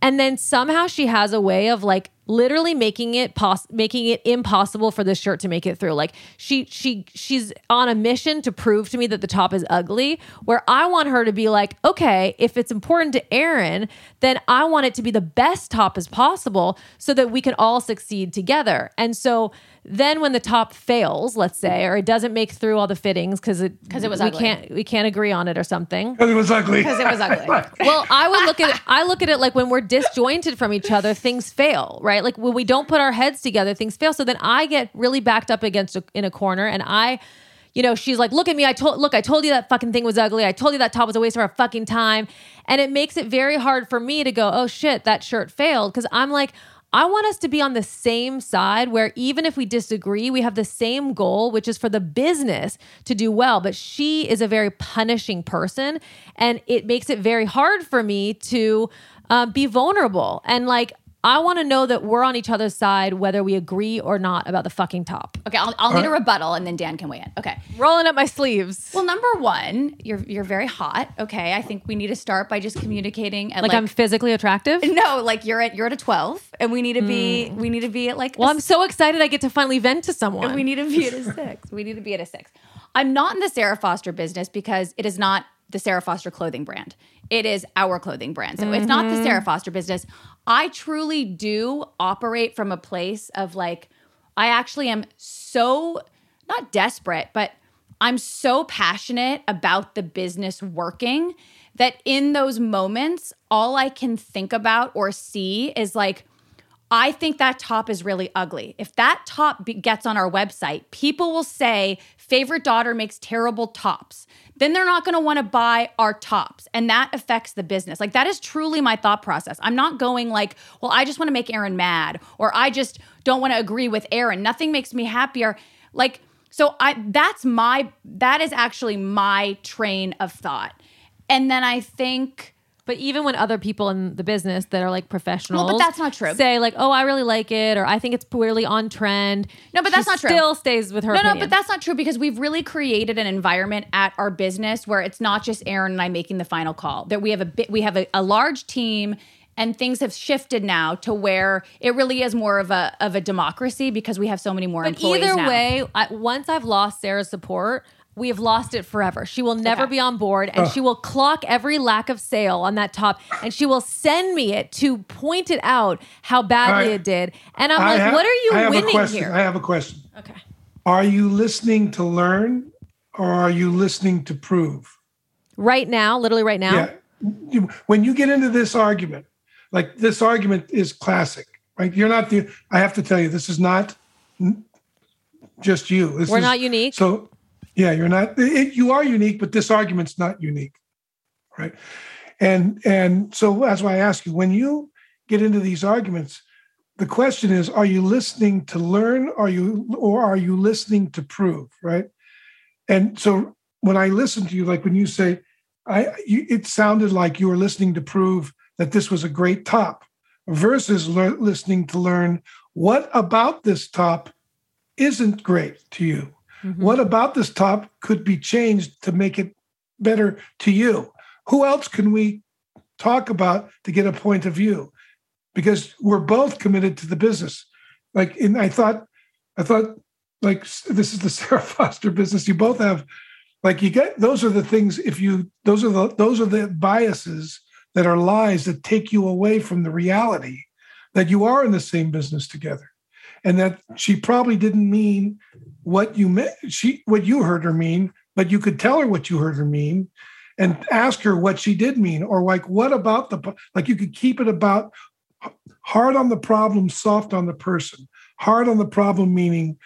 And then somehow she has a way of like literally making it pos- making it impossible for this shirt to make it through. Like she she she's on a mission to prove to me that the top is ugly where I want her to be like, "Okay, if it's important to Erin, then I want it to be the best top as possible so that we can all succeed together." And so then when the top fails, let's say, or it doesn't make through all the fittings because it because it was we ugly. can't we can't agree on it or something. Because it was ugly. Because it was ugly. (laughs) Well, I would look at it, I look at it like when we're disjointed from each other, things fail, right? Like when we don't put our heads together, things fail. So then I get really backed up against a, in a corner, and I. You know, she's like, "Look at me! I told, look, I told you that fucking thing was ugly. I told you that top was a waste of our fucking time." And it makes it very hard for me to go, "Oh shit, that shirt failed," because I'm like, I want us to be on the same side where even if we disagree, we have the same goal, which is for the business to do well. But she is a very punishing person, and it makes it very hard for me to uh, be vulnerable. And like, I want to know that we're on each other's side, whether we agree or not about the fucking top. Okay, I'll, I'll need a rebuttal and then Dan can weigh in. Okay. Rolling up my sleeves. Well, number one, you're you're very hot. Okay, I think we need to start by just communicating at like, like, I'm physically attractive. no, like you're at you're at a twelve, and we need to be hmm. we need to be at like Well, a I'm so excited I get to finally vent to someone. we need to be at a six. (laughs) We need to be at a six. I'm not in the Sara Foster business because it is not the Sara Foster clothing brand. It is our clothing brand. So it's not the mm-hmm. Sara Foster business. I truly do operate from a place of like, I actually am so not desperate, but I'm so passionate about the business working that in those moments, all I can think about or see is like, I think that top is really ugly. If that top be- gets on our website, people will say, favorite daughter makes terrible tops. Then they're not going to want to buy our tops. And that affects the business. Like, that is truly my thought process. I'm not going like, well, I just want to make Erin mad or I just don't want to agree with Erin. Nothing makes me happier. Like, so I that's my that is actually my train of thought. And then I think But even when other people in the business that are like professionals, Well, but that's not true. Say like, "Oh, I really like it," or "I think it's poorly on trend." No, but that's not true. Still stays with her. No, opinion. no, but that's not true because we've really created an environment at our business where it's not just Erin and I making the final call. That we have a bit, we have a, a large team, and things have shifted now to where it really is more of a of a democracy because we have so many more But employees either now. way, I, once I've lost Sara's support, we have lost it forever. She will never Okay. be on board, and she will clock every lack of sale on that top, and she will send me it to point it out how badly I- it did. And I'm I like, have- what are you I have a winning here? I have a question. okay. Are you listening to learn or are you listening to prove? Right now, literally right now. Yeah. When you get into this argument, like this argument is classic, right? You're not the, I have to tell you, this is not just you. This We're is- not unique. So, yeah, you're not, it, you are unique, but this argument's not unique, right? And, and so that's why I ask you, when you get into these arguments, the question is, are you listening to learn? Are you, or are you listening to prove, right? And so when I listen to you, like when you say, I, you, it sounded like you were listening to prove that this was a great top versus lear- listening to learn what about this top isn't great to you. Mm-hmm. What about this top could be changed to make it better to you? Who else can we talk about to get a point of view? Because we're both committed to the business. Like, and I thought, I thought, like this is the (laughs) Sara Foster business. You both have, like, you get those are the things. If you those are the those are the biases that are lies that take you away from the reality that you are in the same business together, and that she probably didn't mean what you meant. She what you heard her mean but you could tell her what you heard her mean and ask her what she did mean or like what about the like you could keep it about hard on the problem soft on the person hard on the problem meaning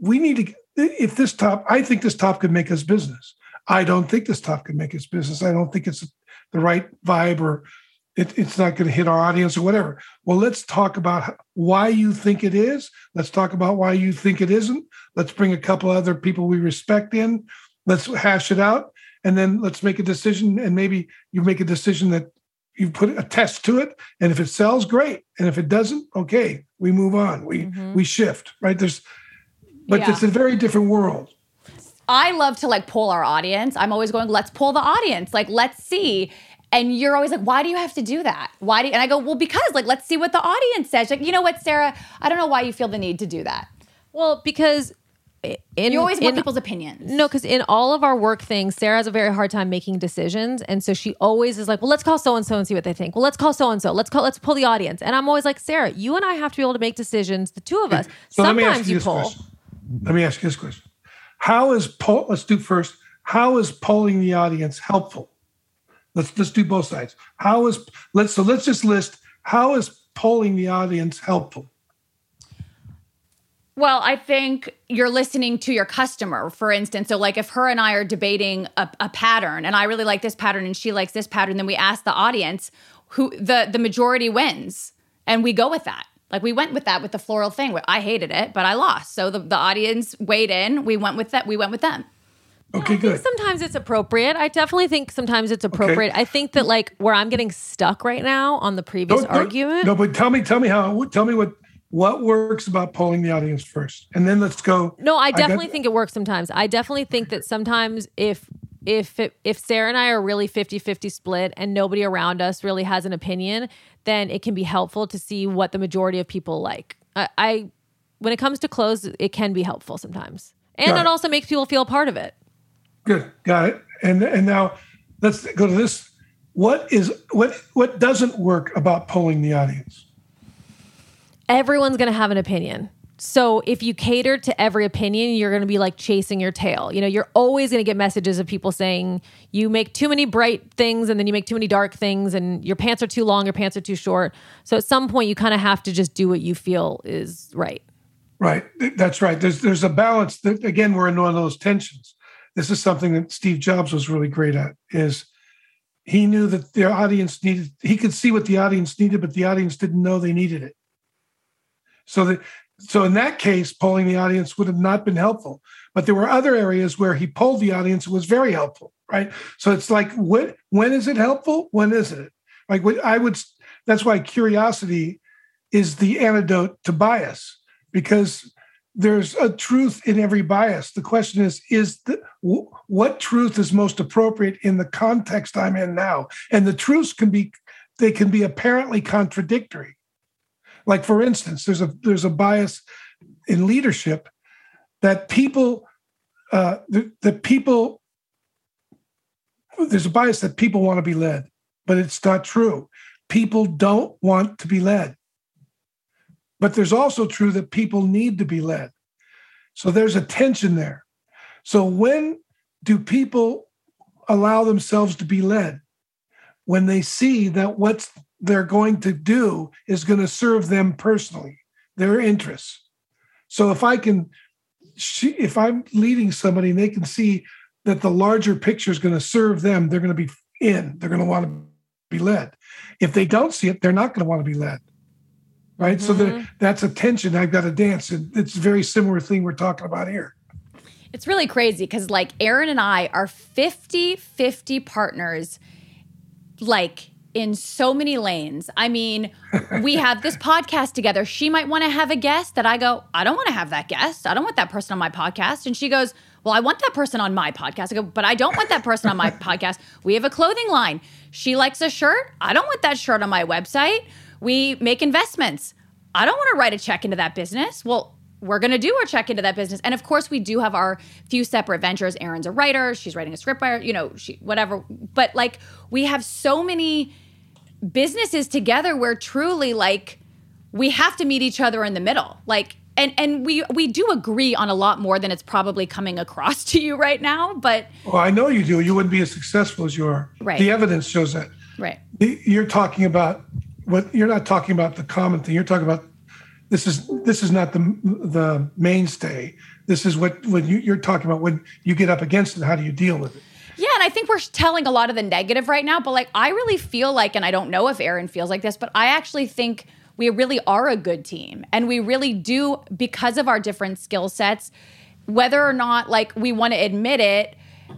we need to if this top i think this top could make us business i don't think this top could make us business i don't think it's the right vibe or it, it's not going to hit our audience or whatever. Well let's talk about why you think it is. Let's talk about why you think it isn't. Let's bring a couple other people we respect in. Let's hash it out and then let's make a decision and maybe you make a decision that you put a test to it and if it sells great and if it doesn't okay we move on. We mm-hmm. we shift right? There's but yeah. it's a very different world. I love to like pull our audience. I'm always going let's pull the audience. Like let's see and you're always like why do you have to do that why do you? and i go well because like let's see what the audience says like you know what sara i don't know why you feel the need to do that well because in, you always want in, people's opinions. No, because in all of our work things, Sara has a very hard time making decisions, and so she always is like, "Well, let's call so and so and see what they think." Well, let's call so and so. Let's call. Let's pull the audience. And I'm always like, Sara, you and I have to be able to make decisions. The two of us. (clears throat) So Sometimes let me ask you, you pull. Question. Let me ask you this question: How is poll? Let's do first. How is polling the audience helpful? Let's let's do both sides. How is let's so let's just list how is polling the audience helpful? Well, I think you're listening to your customer, for instance. So, like if her and I are debating a, a, pattern, and I really like this pattern, and she likes this pattern, then we ask the audience who the the majority wins, and we go with that. Like we went with that with the floral thing. I hated it, but I lost. So the, the audience weighed in. We went with that. We went with them. Okay, yeah, good. sometimes it's appropriate. I definitely think sometimes it's appropriate. Okay. I think that like where I'm getting stuck right now on the previous argument. No, but tell me, tell me how. Tell me what what works about polling the audience first and then let's go no i definitely I got, think it works sometimes i definitely think that sometimes if if it, if sara and i are really 50-50 split and nobody around us really has an opinion then it can be helpful to see what the majority of people like i, I when it comes to clothes, it can be helpful sometimes and got it also makes people feel part of it good got it and and now let's go to this what is what what doesn't work about polling the audience everyone's going to have an opinion. So if you cater to every opinion, you're going to be like chasing your tail. You know, you're always going to get messages of people saying you make too many bright things and then you make too many dark things and your pants are too long, your pants are too short. So at some point you kind of have to just do what you feel is right. Right. That's right. There's there's a balance that again we're in one of those tensions. This is something that Steve Jobs was really great at is he knew that the audience needed he could see what the audience needed but the audience didn't know they needed it so that so in that case, polling the audience would have not been helpful. But there were other areas where he polled the audience and was very helpful, right? So it's like, when, when is it helpful? When isn't it? Like I would. That's why curiosity is the antidote to bias because there's a truth in every bias. The question is, is the, what truth is most appropriate in the context I'm in now? And the truths can be they can be apparently contradictory. Like for instance, there's a there's a bias in leadership that people uh, the, the people there's a bias that people want to be led, but it's not true. People don't want to be led. But there's also true that people need to be led. So there's a tension there. So when do people allow themselves to be led? When they see that what's they're going to do is going to serve them personally, their interests. So if I can, if I'm leading somebody and they can see that the larger picture is going to serve them, they're going to be in, they're going to want to be led. If they don't see it, they're not going to want to be led. Right. Mm-hmm. So that's a tension I've got to dance. And it's a very similar thing we're talking about here. It's really crazy because, like, Erin and I are 50 50 partners, like, in so many lanes. I mean, we have this podcast together. She might want to have a guest that I go, I don't want to have that guest. I don't want that person on my podcast. And she goes, Well, I want that person on my podcast. I go, But I don't want that person on my (laughs) podcast. We have a clothing line. She likes a shirt. I don't want that shirt on my website. We make investments. I don't want to write a check into that business. Well, we're going to do our check into that business. And of course, we do have our few separate ventures. Erin's a writer, she's writing a script writer, you know, she whatever. But like we have so many businesses together where truly like we have to meet each other in the middle. Like and and we we do agree on a lot more than it's probably coming across (laughs) to you right now. But Well, I know you do. You wouldn't be as successful as you are. Right. The evidence shows that. right, You're talking about what you're not talking about the common thing. You're talking about this is this is not the the mainstay. This is what when you, you're talking about when you get up against it. How do you deal with it? yeah, and I think we're telling a lot of the negative right now. But like, I really feel like, and I don't know if Erin feels like this, but I actually think we really are a good team, and we really do because of our different skill sets. Whether or not like we want to admit it,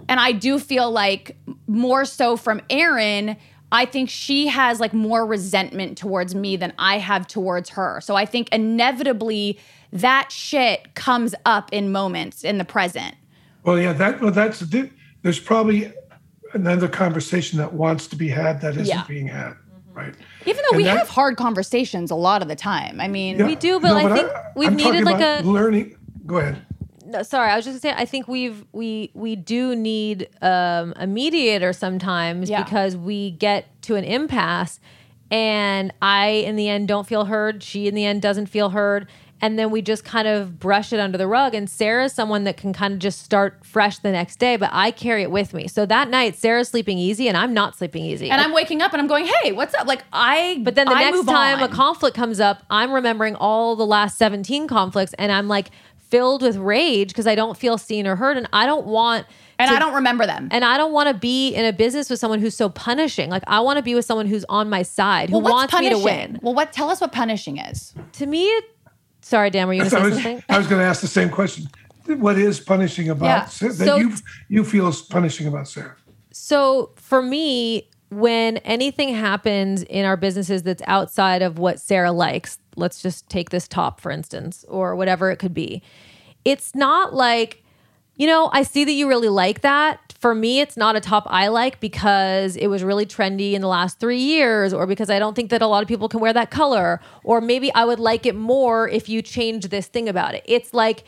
and I do feel like more so from Erin. I think she has like more resentment towards me than I have towards her. So I think inevitably that shit comes up in moments in the present. Well, yeah, that well, that's there's probably another conversation that wants to be had that isn't Yeah. being had, right? Even though And we that- have hard conversations a lot of the time. I mean, Yeah. We do, but I think we've I'm needed, like, a- learning. Go ahead. No, sorry, I was just gonna say I think we've we we do need um, a mediator sometimes Yeah. because we get to an impasse, and I in the end don't feel heard. She in the end doesn't feel heard, and then we just kind of brush it under the rug. And Sara's someone that can kind of just start fresh the next day, but I carry it with me. So that night, Sara's sleeping easy, and I'm not sleeping easy. and I'm waking up and I'm going, "Hey, what's up?" Like I But then the I next time on. a conflict comes up, I'm remembering all the last 17 conflicts and I'm like filled with rage because I don't feel seen or heard and I don't want and to- I don't remember them. and I don't want to be in a business with someone who's so punishing. Like I want to be with someone who's on my side, who well, what's wants punishing? me to win. Well, what? Tell us what punishing is. To me, it, sorry, Dan, were you going I to say was, something? I was going to ask the same question. What is punishing about Yeah. Sara, that So- you you feel is punishing about Sara? So for me, when anything happens in our businesses that's outside of what Sara likes, let's just take this top for instance, or whatever it could be. It's not like, you know, I see that you really like that. For me, it's not a top I like because it was really trendy in the last three years, or because I don't think that a lot of people can wear that color, or maybe I would like it more if you change this thing about it. It's like,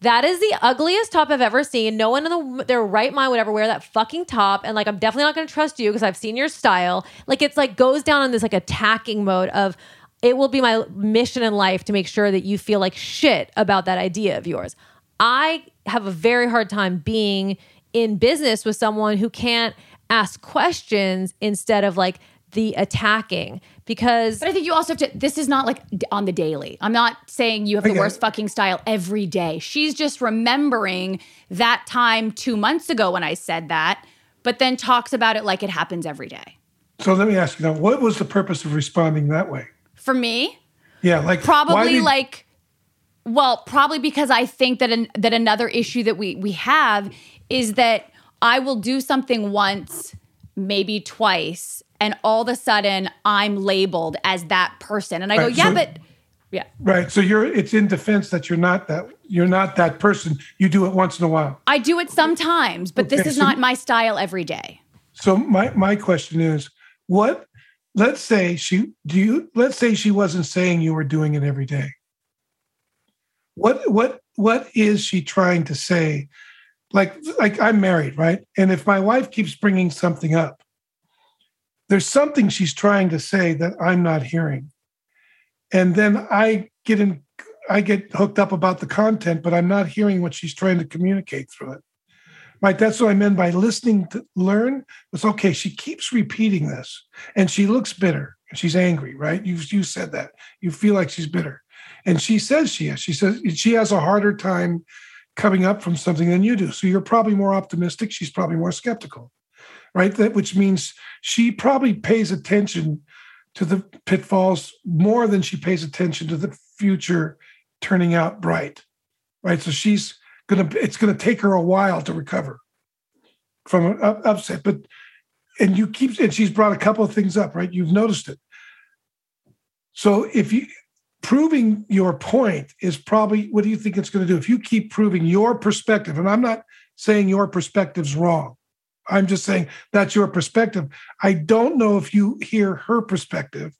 that is the ugliest top I've ever seen. No one in the, their right mind would ever wear that fucking top. And like, I'm definitely not going to trust you because I've seen your style. Like, it's like goes down on this like attacking mode of it will be my mission in life to make sure that you feel like shit about that idea of yours. I have a very hard time being in business with someone who can't ask questions instead of like the attacking because But I think you also have to. This is not like on the daily. I'm not saying you have the worst fucking style every day. She's just remembering that time two months ago when I said that, but then talks about it like it happens every day. So let me ask you now: What was the purpose of responding that way? For me, Yeah, like probably did- like well probably because i think that an, that another issue that we we have is that i will do something once maybe twice and all of a sudden i'm labeled as that person and i go yeah so- but yeah right. So you're it's in defense that you're not that you're not that person. You do it once in a while. i do it sometimes but this is so- not my style every day So my my question is, what? Let's say she do you. Let's say she wasn't saying you were doing it every day. What what what is she trying to say? Like like I'm married, right? And if my wife keeps bringing something up, there's something she's trying to say that I'm not hearing, and then I get in. I get hooked up about the content, but I'm not hearing what she's trying to communicate through it. Right. That's what I meant by listening to learn. It's okay. She keeps repeating this and she looks bitter. She's angry, right? You you said that. You feel like she's bitter. And she says she is. She says she has a harder time coming up from something than you do. So you're probably more optimistic. She's probably more skeptical. Right? That which means she probably pays attention to the pitfalls more than she pays attention to the future turning out bright. Right. So she's gonna it's gonna take her a while to recover from an upset. But and you keep and she's brought a couple of things up, right? You've noticed it. So if you proving your point is probably what do you think it's going to do? If you keep proving your perspective, and I'm not saying your perspective's wrong. I'm just saying that's your perspective. I don't know if you hear her perspective.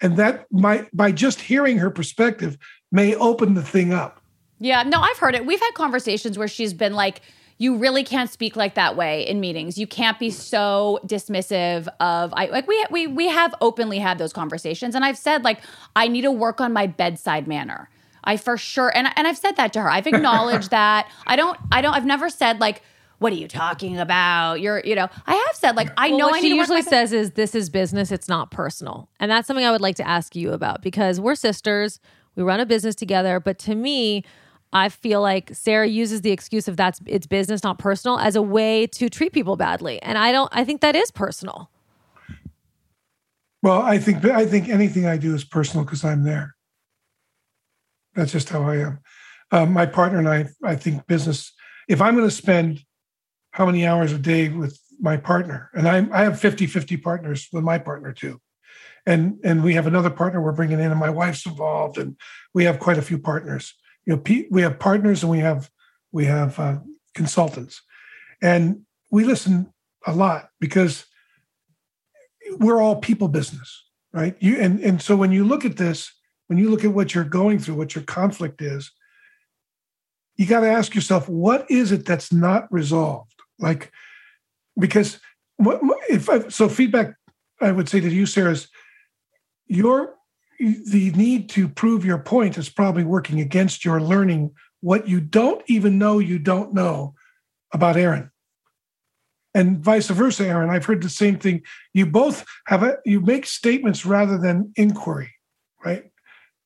And that might by just hearing her perspective may open the thing up. Yeah, no, I've heard it. We've had conversations where she's been like, you really can't speak like that way in meetings. You can't be so dismissive of I like we we we have openly had those conversations and I've said like I need to work on my bedside manner. I for sure and and I've said that to her. I've (laughs) acknowledged that. I don't I don't I've never said like what are you talking about? You're, you know, I have said like I Well, know what I she need work usually says is this is business, it's not personal. And that's something I would like to ask you about because we're sisters, we run a business together, but to me, I feel like Sarah uses the excuse of that's it's business, not personal, as a way to treat people badly. And I don't I think that is personal. Well, I think I think anything I do is personal because I'm there. That's just how I am. Um, my partner and I, I think business. If I'm going to spend how many hours a day with my partner, and I, I have 50 50 partners with my partner too, and and we have another partner we're bringing in, and my wife's involved, and we have quite a few partners. You know, we have partners and we have we have uh, consultants, and we listen a lot because we're all people business, right? You and and so when you look at this, when you look at what you're going through, what your conflict is, you got to ask yourself, what is it that's not resolved? Like, because what if I, so? Feedback I would say to you, Sara, is your the need to prove your point is probably working against your learning what you don't even know you don't know about Erin. And vice versa erin i've heard the same thing. You both have a you make statements rather than inquiry right?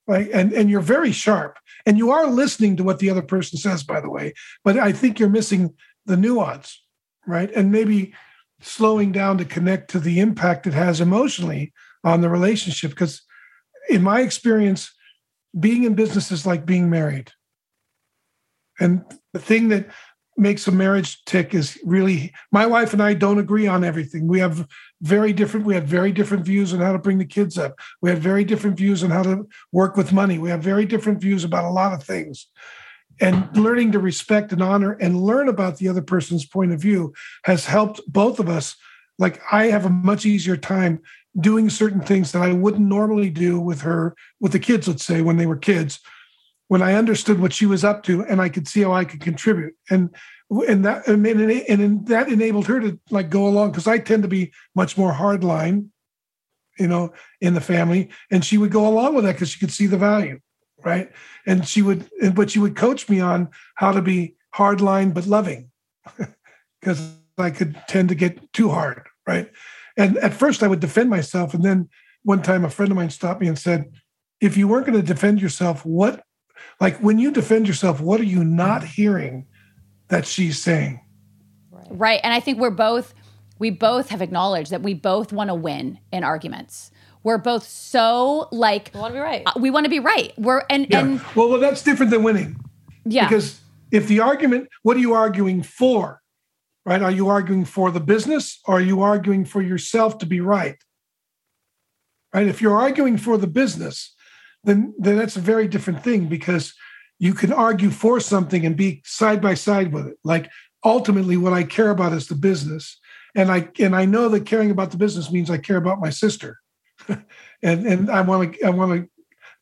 Right and and you're very sharp. And you are listening to what the other person says by the way but i think you're missing the nuance right and maybe slowing down to connect to the impact it has emotionally on the relationship because in my experience being in business is like being married and the thing that makes a marriage tick is really my wife and I don't agree on everything. We have very different we have very different views on how to bring the kids up. We have very different views on how to work with money. We have very different views about a lot of things. And learning to respect and honor and learn about the other person's point of view has helped both of us. Like I have a much easier time doing certain things that I wouldn't normally do with her with the kids let's say when they were kids when I understood what she was up to and I could see how I could contribute. And and that and, that enabled her to like go along because I tend to be much more hardline, you know, in the family. And she would go along with that because she could see the value, right? And she would, but she would coach me on how to be hardline but loving, (laughs) because I could tend to get too hard, right? And at first I would defend myself, and then one time a friend of mine stopped me and said, "If you weren't going to defend yourself, what like when you defend yourself, what are you not hearing that she's saying? Right. And I think we're both we both have acknowledged that we both want to win in arguments. We're both so like we want to be right. uh, we want to be right. We're and Yeah. and well, well, that's different than winning. yeah. Because if the argument, what are you arguing for? Right? Are you arguing for the business or are you arguing for yourself to be right? Right? If you're arguing for the business, then then that's a very different thing because you can argue for something and be side by side with it. Like ultimately what I care about is the business. And I and I know that caring about the business means I care about my sister. (laughs) and and I want to I want to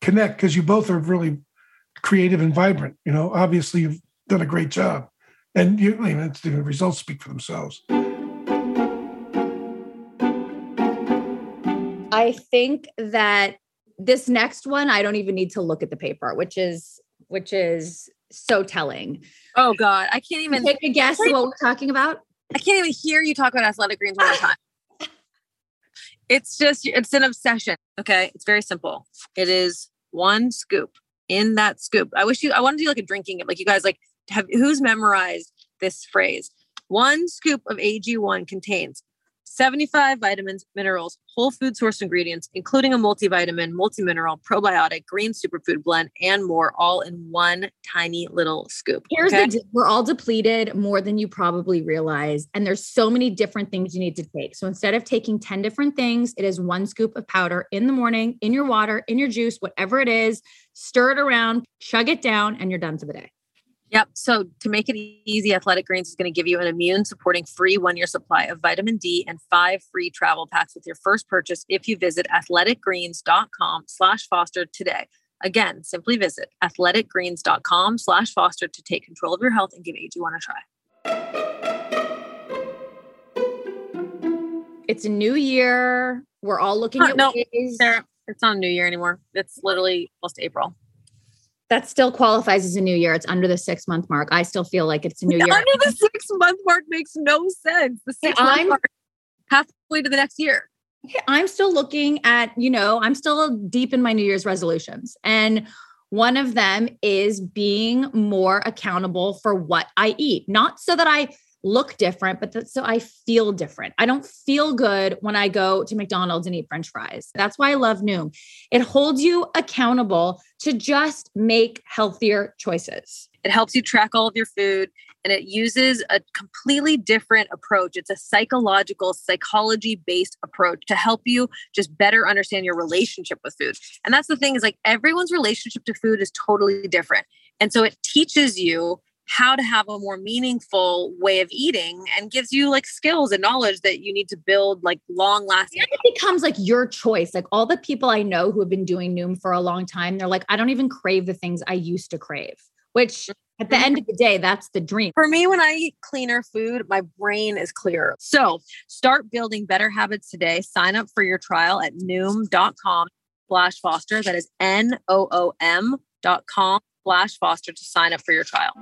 connect because you both are really creative and vibrant. You know, obviously you've done a great job, and you, I mean, it's, the results speak for themselves. I think that this next one I don't even need to look at the paper, which is which is so telling. Oh God, I can't even. Take a guess what we're talking about. I can't even hear you talk about athletic greens one more time. It's just it's an obsession. Okay, it's very simple. It is one scoop. In that scoop, I wish you. I want to do like a drinking. Like you guys like have who's memorized this phrase? One scoop of AG1 contains 75 vitamins, minerals, whole food source ingredients, including a multivitamin, multimineral, probiotic, green superfood blend, and more, all in one tiny little scoop. Here's okay? the we're all depleted more than you probably realize. And there's so many different things you need to take. So instead of taking 10 different things, it is one scoop of powder in the morning, in your water, in your juice, whatever it is, stir it around, chug it down, and you're done for the day. Yep. So to make it easy, Athletic Greens is going to give you an immune supporting free one year supply of vitamin D and five free travel packs with your first purchase if you visit athleticgreens.com slash foster today. Again, simply visit athleticgreens.com slash foster to take control of your health and give AG1 a try. It's a new year. We're all looking at no, ways. Sara, it's not a new year anymore. It's literally almost April. That still qualifies as a new year. It's under the six month mark. I still feel like it's a new year. Under the six month mark makes no sense. The six month I'm- mark halfway to the next year. I'm still looking at, you know, I'm still deep in my New Year's resolutions. And one of them is being more accountable for what I eat, not so that I look different, but that so I feel different. I don't feel good when I go to McDonald's and eat french fries. That's why I love Noom. It holds you accountable to just make healthier choices. It helps you track all of your food and it uses a completely different approach. It's a psychological, psychology based approach to help you just better understand your relationship with food. And that's the thing is like everyone's relationship to food is totally different. And so it teaches you how to have a more meaningful way of eating and gives you like skills and knowledge that you need to build like long lasting. It becomes like your choice. Like all the people I know who have been doing Noom for a long time, they're like, I don't even crave the things I used to crave, which at the mm-hmm. end of the day, that's the dream. For me, when I eat cleaner food, my brain is clearer. So start building better habits today. Sign up for your trial at noom.com slash foster. That is N O O M dot com slash foster to sign up for your trial.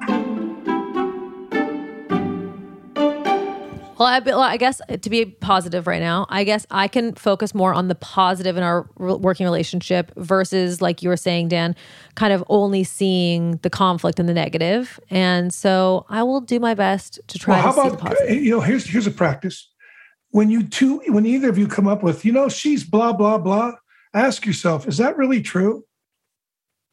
Well, I, well, I guess to be positive right now, I guess I can focus more on the positive in our working relationship versus, like you were saying, Dan, kind of only seeing the conflict and the negative. And so I will do my best to try Well, how to the about you know? Here's here's a practice. When you two, when either of you come up with, you know, she's blah blah blah. Ask yourself, is that really true?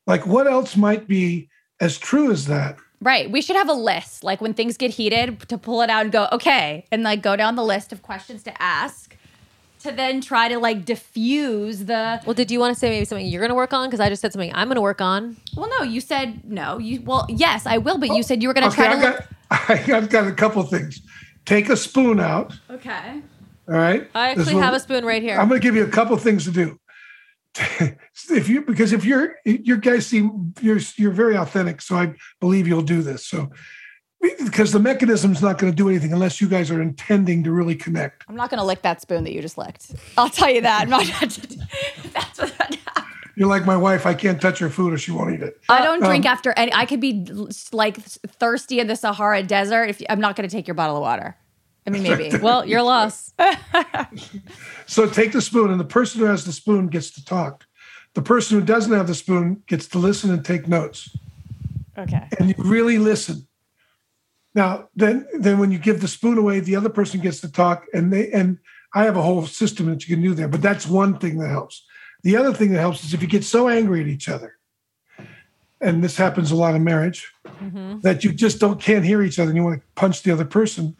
Like, what else might be as true as that? Right. We should have a list, like when things get heated, to pull it out and go, okay, and like go down the list of questions to ask to then try to like diffuse the. Well, did you want to say maybe something you're going to work on? Because I just said something I'm going to work on. Well, no, you said no. You well, yes, I will, but you said you were going to Okay, try (laughs) I to. Look, got I've got a couple things. Take a spoon out. okay. All right. I actually will- have a spoon right here. I'm going to give you a couple things to do. (laughs) if you because if you're your guys seem you're you're very authentic, so I believe you'll do this. So because the mechanism's not going to do anything unless you guys are intending to really connect. I'm not going to lick that spoon that you just licked. I'll tell you that. I'm not. (laughs) that's what. You're like my wife. I can't touch her food or she won't eat it. I don't drink Um, after any. I could be like thirsty in the Sahara Desert. If I'm not going to take your bottle of water. I mean, maybe. well, your loss. So take the spoon, and the person who has the spoon gets to talk. The person who doesn't have the spoon gets to listen and take notes. okay. and you really listen. Now, then, then when you give the spoon away, the other person gets to talk, and they and I have a whole system that you can do there. But that's one thing that helps. The other thing that helps is if you get so angry at each other, and this happens a lot in marriage, mm-hmm. that you just don't can't hear each other, and you want to punch the other person.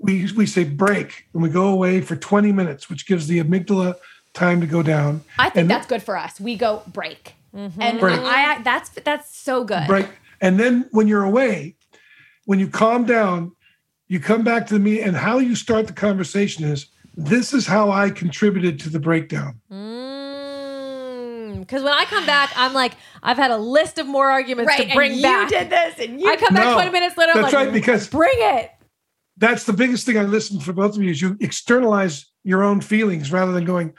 We we say break, and we go away for twenty minutes, which gives the amygdala time to go down. I think And- that's good for us. We go break, mm-hmm. and Break. I that's that's so good. break. And then when you're away, when you calm down, you come back to the meeting, and how you start the conversation is this is how I contributed to the breakdown. Mm. Because when I come back, I'm like, I've had a list of more arguments Right, to bring and back. you did this, and you I come back No, 20 minutes later. I'm That's like, right, because bring it. That's the biggest thing I listened for both of you is you externalize your own feelings rather than going,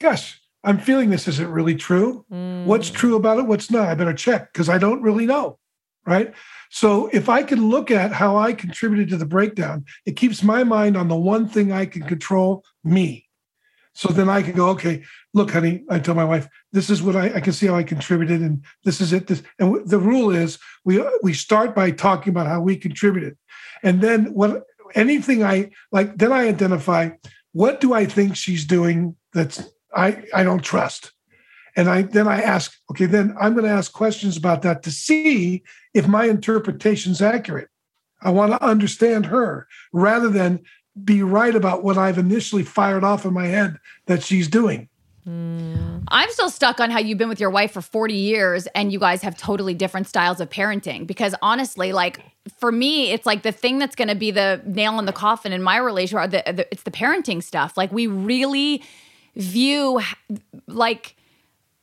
gosh, I'm feeling this. Is it really true? Mm. What's true about it? What's not? I better check because I don't really know. Right. So if I can look at how I contributed to the breakdown, it keeps my mind on the one thing I can control me. So then I can go, okay, look, honey, I tell my wife, this is what I, I can see how I contributed, and this is it. This, and w- the rule is we we start by talking about how we contributed, and then what anything I like, then I identify what do I think she's doing that's I I don't trust, and I then I ask, okay, then I'm going to ask questions about that to see if my interpretation's accurate. I want to understand her rather than be right about what I've initially fired off in my head that she's doing. I'm still stuck on how you've been with your wife for 40 years and you guys have totally different styles of parenting. Because honestly, like for me, it's like the thing that's going to be the nail in the coffin in my relationship. Are the, the, it's the parenting stuff. Like we really view like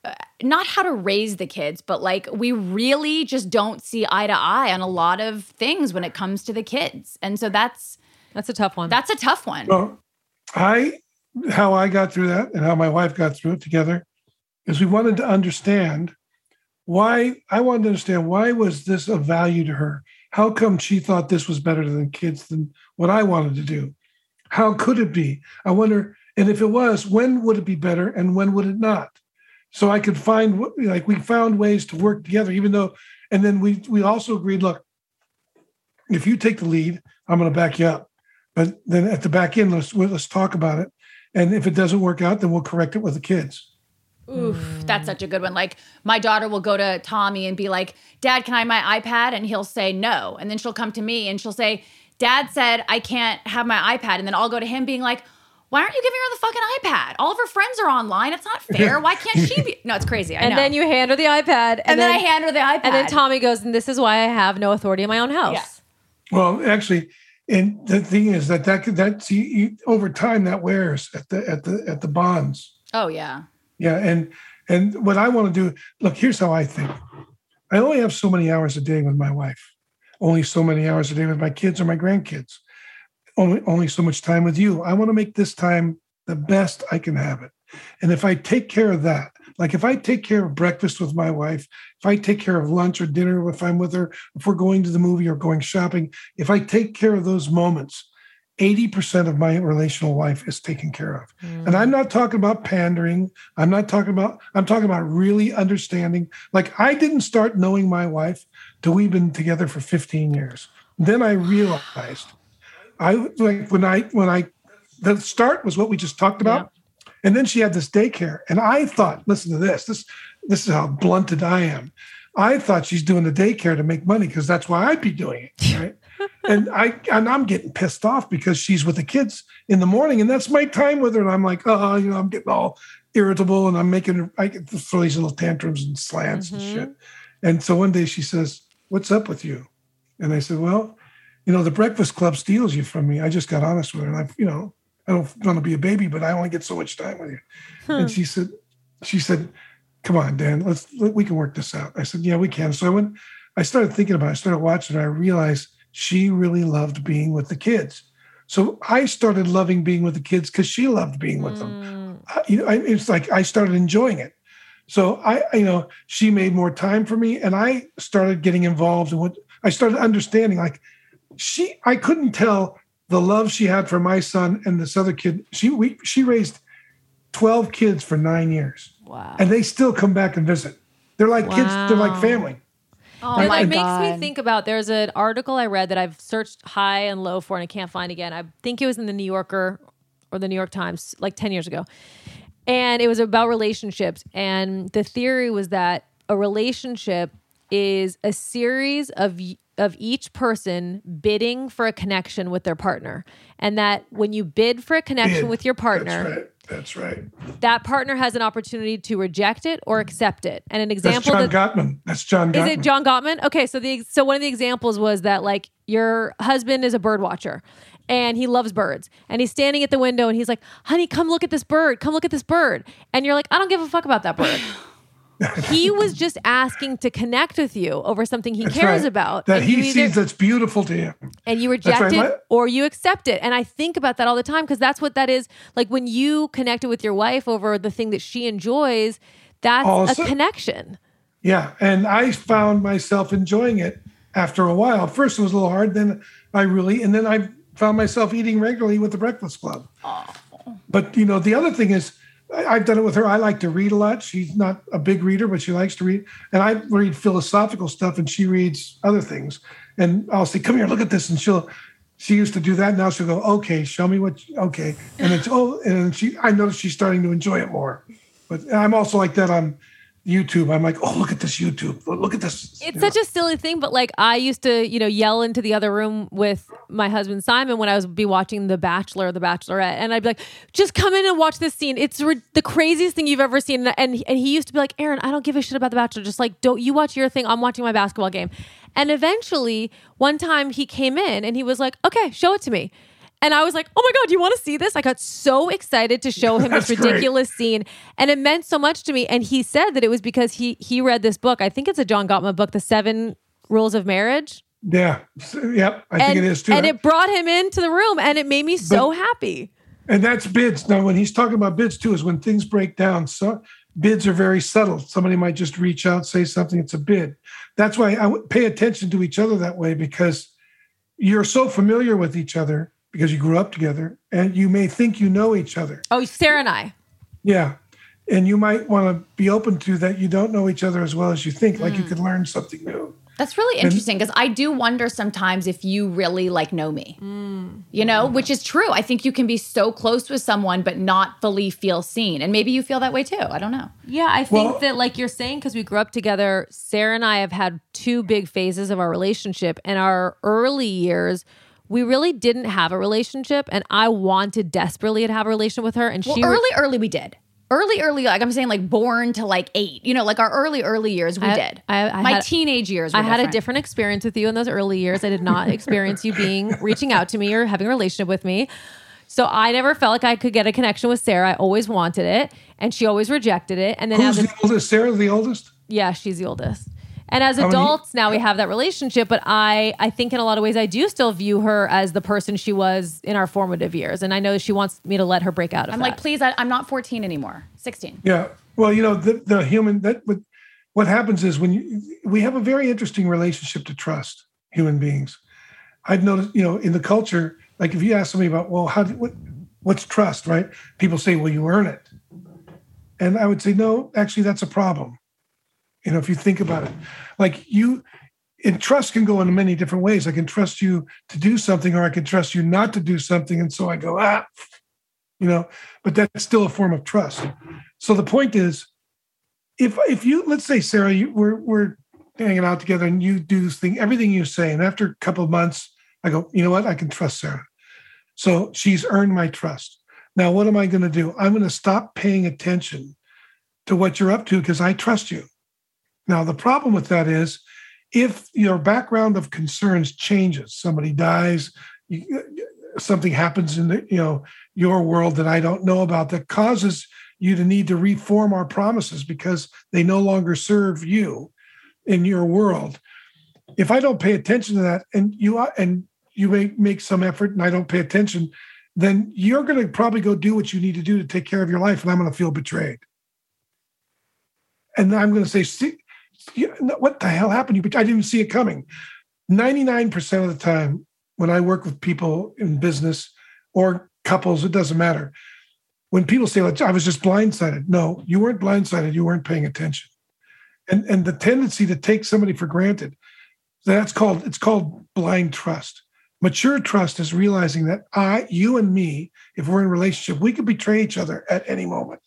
uh, not how to raise the kids, but like we really just don't see eye to eye on a lot of things when it comes to the kids. And so that's That's a tough one. that's a tough one. Well, I how I got through that and how my wife got through it together is we wanted to understand why I wanted to understand why was this of value to her? How come she thought this was better than kids than what I wanted to do? How could it be? I wonder, and if it was, when would it be better and when would it not? So I could find like we found ways to work together, even though, and then we we also agreed, look, if you take the lead, I'm going to back you up. But then at the back end, let's let's talk about it. And if it doesn't work out, then we'll correct it with the kids. Oof, hmm. that's such a good one. Like my daughter will go to Tommy and be like, "Dad, can I have my iPad?" And he'll say no, and then she'll come to me and she'll say, "Dad said I can't have my iPad," and then I'll go to him being like. Why aren't you giving her the fucking iPad? All of her friends are online. It's not fair. Why can't she be? (laughs) No, it's crazy. I and know. then you hand her the iPad, and, and then, I hand her the iPad. and then Tommy goes, and this is why I have no authority in my own house. Yeah. Well, actually, and the thing is that that that's you, you, over time that wears at the at the at the bonds. Oh yeah. Yeah, and and what I want to do, look, here's how I think. I only have so many hours a day with my wife, only so many hours a day with my kids or my grandkids, only only so much time with you. I want to make this time the best I can have it. And if I take care of that, like if I take care of breakfast with my wife, if I take care of lunch or dinner if I'm with her, if we're going to the movie or going shopping, if I take care of those moments, 80% of my relational life is taken care of. Mm. And I'm not talking about pandering. I'm not talking about, I'm talking about really understanding. Like I didn't start knowing my wife till we've been together for 15 years. Then I realized I like when I, when I, the start was what we just talked about. And then she had this daycare. And I thought, listen to this, this, this is how blunted I am. I thought she's doing the daycare to make money because that's why I'd be doing it. (laughs) Right and I and I'm getting pissed off because she's with the kids in the morning, and that's my time with her. And I'm like, oh, you know, I'm getting all irritable, and I'm making I get throw these little tantrums and slants mm-hmm. and shit. And so one day she says, "What's up with you?" And I said, "Well, you know, the Breakfast Club steals you from me. I just got honest with her, and I, you know, I don't want to be a baby, but I only get so much time with you." Hmm. And she said, "She said." Come on, Dan. Let's we can work this out. I said, "Yeah, we can." So I went. I started thinking about. it. I started watching. I realized she really loved being with the kids. So I started loving being with the kids because she loved being with mm. them. Uh, you know, I, it's like I started enjoying it. So I, you know, she made more time for me, and I started getting involved in what I started understanding. Like she, I couldn't tell the love she had for my son and this other kid. She we she raised twelve kids for nine years. Wow! And they still come back and visit. They're like wow. kids. They're like family. Oh and my oh it makes me think about there's an article I read that I've searched high and low for and I can't find again. I think it was in the New Yorker or the New York Times like 10 years ago. And it was about relationships and the theory was that a relationship is a series of of each person bidding for a connection with their partner. And that when you bid for a connection bid. with your partner, that's right. That's right. That partner has an opportunity to reject it or accept it. And an example That's John that, Gottman. That's John Gottman. Is it John Gottman? Okay, so the so one of the examples was that like your husband is a bird watcher and he loves birds. And he's standing at the window and he's like, "Honey, come look at this bird. Come look at this bird." And you're like, "I don't give a fuck about that bird." (laughs) he was just asking to connect with you over something he that's cares right. about. That he either, sees that's beautiful to him. And you reject right. it or you accept it. And i think about that all the time because that's what that is. Like when you connected with your wife over the thing that she enjoys that's also, a connection. Yeah and i found myself enjoying it after a while. First it was a little hard then i really and then i found myself eating regularly with the breakfast club. Oh. but you know the other thing is I've done it with her. I like to read a lot. She's not a big reader, but she likes to read. And I read philosophical stuff, and she reads other things. And I'll say, "Come here, look at this," and she'll. She used to do that. Now she'll go, "Okay, show me what." Okay, and it's oh, and she. I notice she's starting to enjoy it more. But I'm also like that on YouTube. I'm like, oh, look at this YouTube. Look at this. It's such a silly thing, but like I used to, you know, yell into the other room with my husband Simon when I was be watching The Bachelor or The Bachelorette, and I'd be like, just come in and watch this scene. It's re- the craziest thing you've ever seen. And and he used to be like, Erin, I don't give a shit about The Bachelor. Just like, don't you watch your thing? I'm watching my basketball game. And eventually, one time he came in and he was like, okay, show it to me. And I was like, oh my God, do you want to see this? I got so excited to show him this ridiculous great. scene. And it meant so much to me. And he said that it was because he he read this book. I think it's a John Gottman book, The Seven Rules of Marriage. Yeah. Yep. I and, think it is too. And it brought him into the room and it made me so but, happy. And that's bids. Now, when he's talking about bids too, is when things break down. So bids are very subtle. Somebody might just reach out, say something, it's a bid. That's why I pay attention to each other that way because you're so familiar with each other because you grew up together and you may think you know each other. Oh, Sara and I. Yeah. And you might want to be open to that you don't know each other as well as you think, like you hmm. could learn something new. That's really interesting because I do wonder sometimes if you really like know me. Hmm. You know, which is true. I think you can be so close with someone but not fully feel seen. And maybe you feel that way too. I don't know. Yeah, I think Well- that like you're saying because we grew up together, Sara and I have had two big phases of our relationship. In our early years, we really didn't have a relationship, and I wanted desperately to have a relationship with her, and Well, she re- early, early we did. Early, early, like I'm saying, like born to like eight. You know, like our early, early years, we I- did. I- I My had- teenage years. I had a different. different experience with you in those early years. I did not (laughs) experience you being reaching out to me or having a relationship with me. So I never felt like I could get a connection with Sara. I always wanted it, and she always rejected it. And then Who's as a, the oldest? Sara, the oldest? yeah, she's the oldest. And as many- adults, now we have that relationship. But I, I think in a lot of ways, I do still view her as the person she was in our formative years. And I know she wants me to let her break out of I'm that. like, please, I, I'm not 14 anymore. 16. Yeah. Well, you know, the, the human that what, what happens is when you, we have a very interesting relationship to trust human beings. I've noticed, you know, in the culture, like if you ask somebody about, well, how do, what what's trust, right? People say, well, you earn it. And I would say, no, actually, that's a problem. You know, if you think about it, like you, and trust can go in many different ways. I can trust you to do something, or I can trust you not to do something. And so I go, ah, you know, but that's still a form of trust. So the point is, if if you let's say Sara, you, we're we're hanging out together and you do this thing, everything you say, and after a couple of months, I go, you know what, I can trust Sara. So she's earned my trust. Now, what am I going to do? I'm going to stop paying attention to what you're up to because I trust you. Now, the problem with that is if your background of concerns changes, somebody dies, you, something happens in the, you know your world that I don't know about that causes you to need to reform our promises because they no longer serve you in your world. If I don't pay attention to that, and you and you may make some effort, and I don't pay attention, then you're going to probably go do what you need to do to take care of your life, and I'm going to feel betrayed. And I'm going to say, see, you what the hell happened? I didn't see it coming. 99% of the time, when I work with people in business or couples, it doesn't matter. When people say, "Well, I was just blindsided, no, you weren't blindsided, you weren't paying attention. And, and the tendency to take somebody for granted, that's called, it's called blind trust. Mature trust is realizing that I, you and me, if we're in a relationship, we could betray each other at any moment.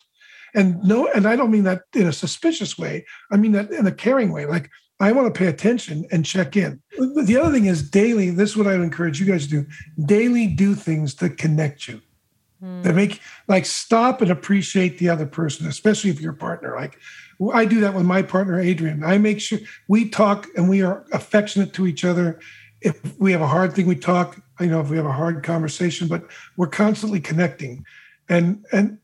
And no, and I don't mean that in a suspicious way. I mean that in a caring way. Like I want to pay attention and check in. The other thing is daily, this is what I would encourage you guys to do. Daily do things that connect you. Hmm. That make like stop and appreciate the other person, especially if you're a partner. Like I do that with my partner Adrian. I make sure we talk and we are affectionate to each other. If we have a hard thing, we talk. You know, if we have a hard conversation, but we're constantly connecting, and and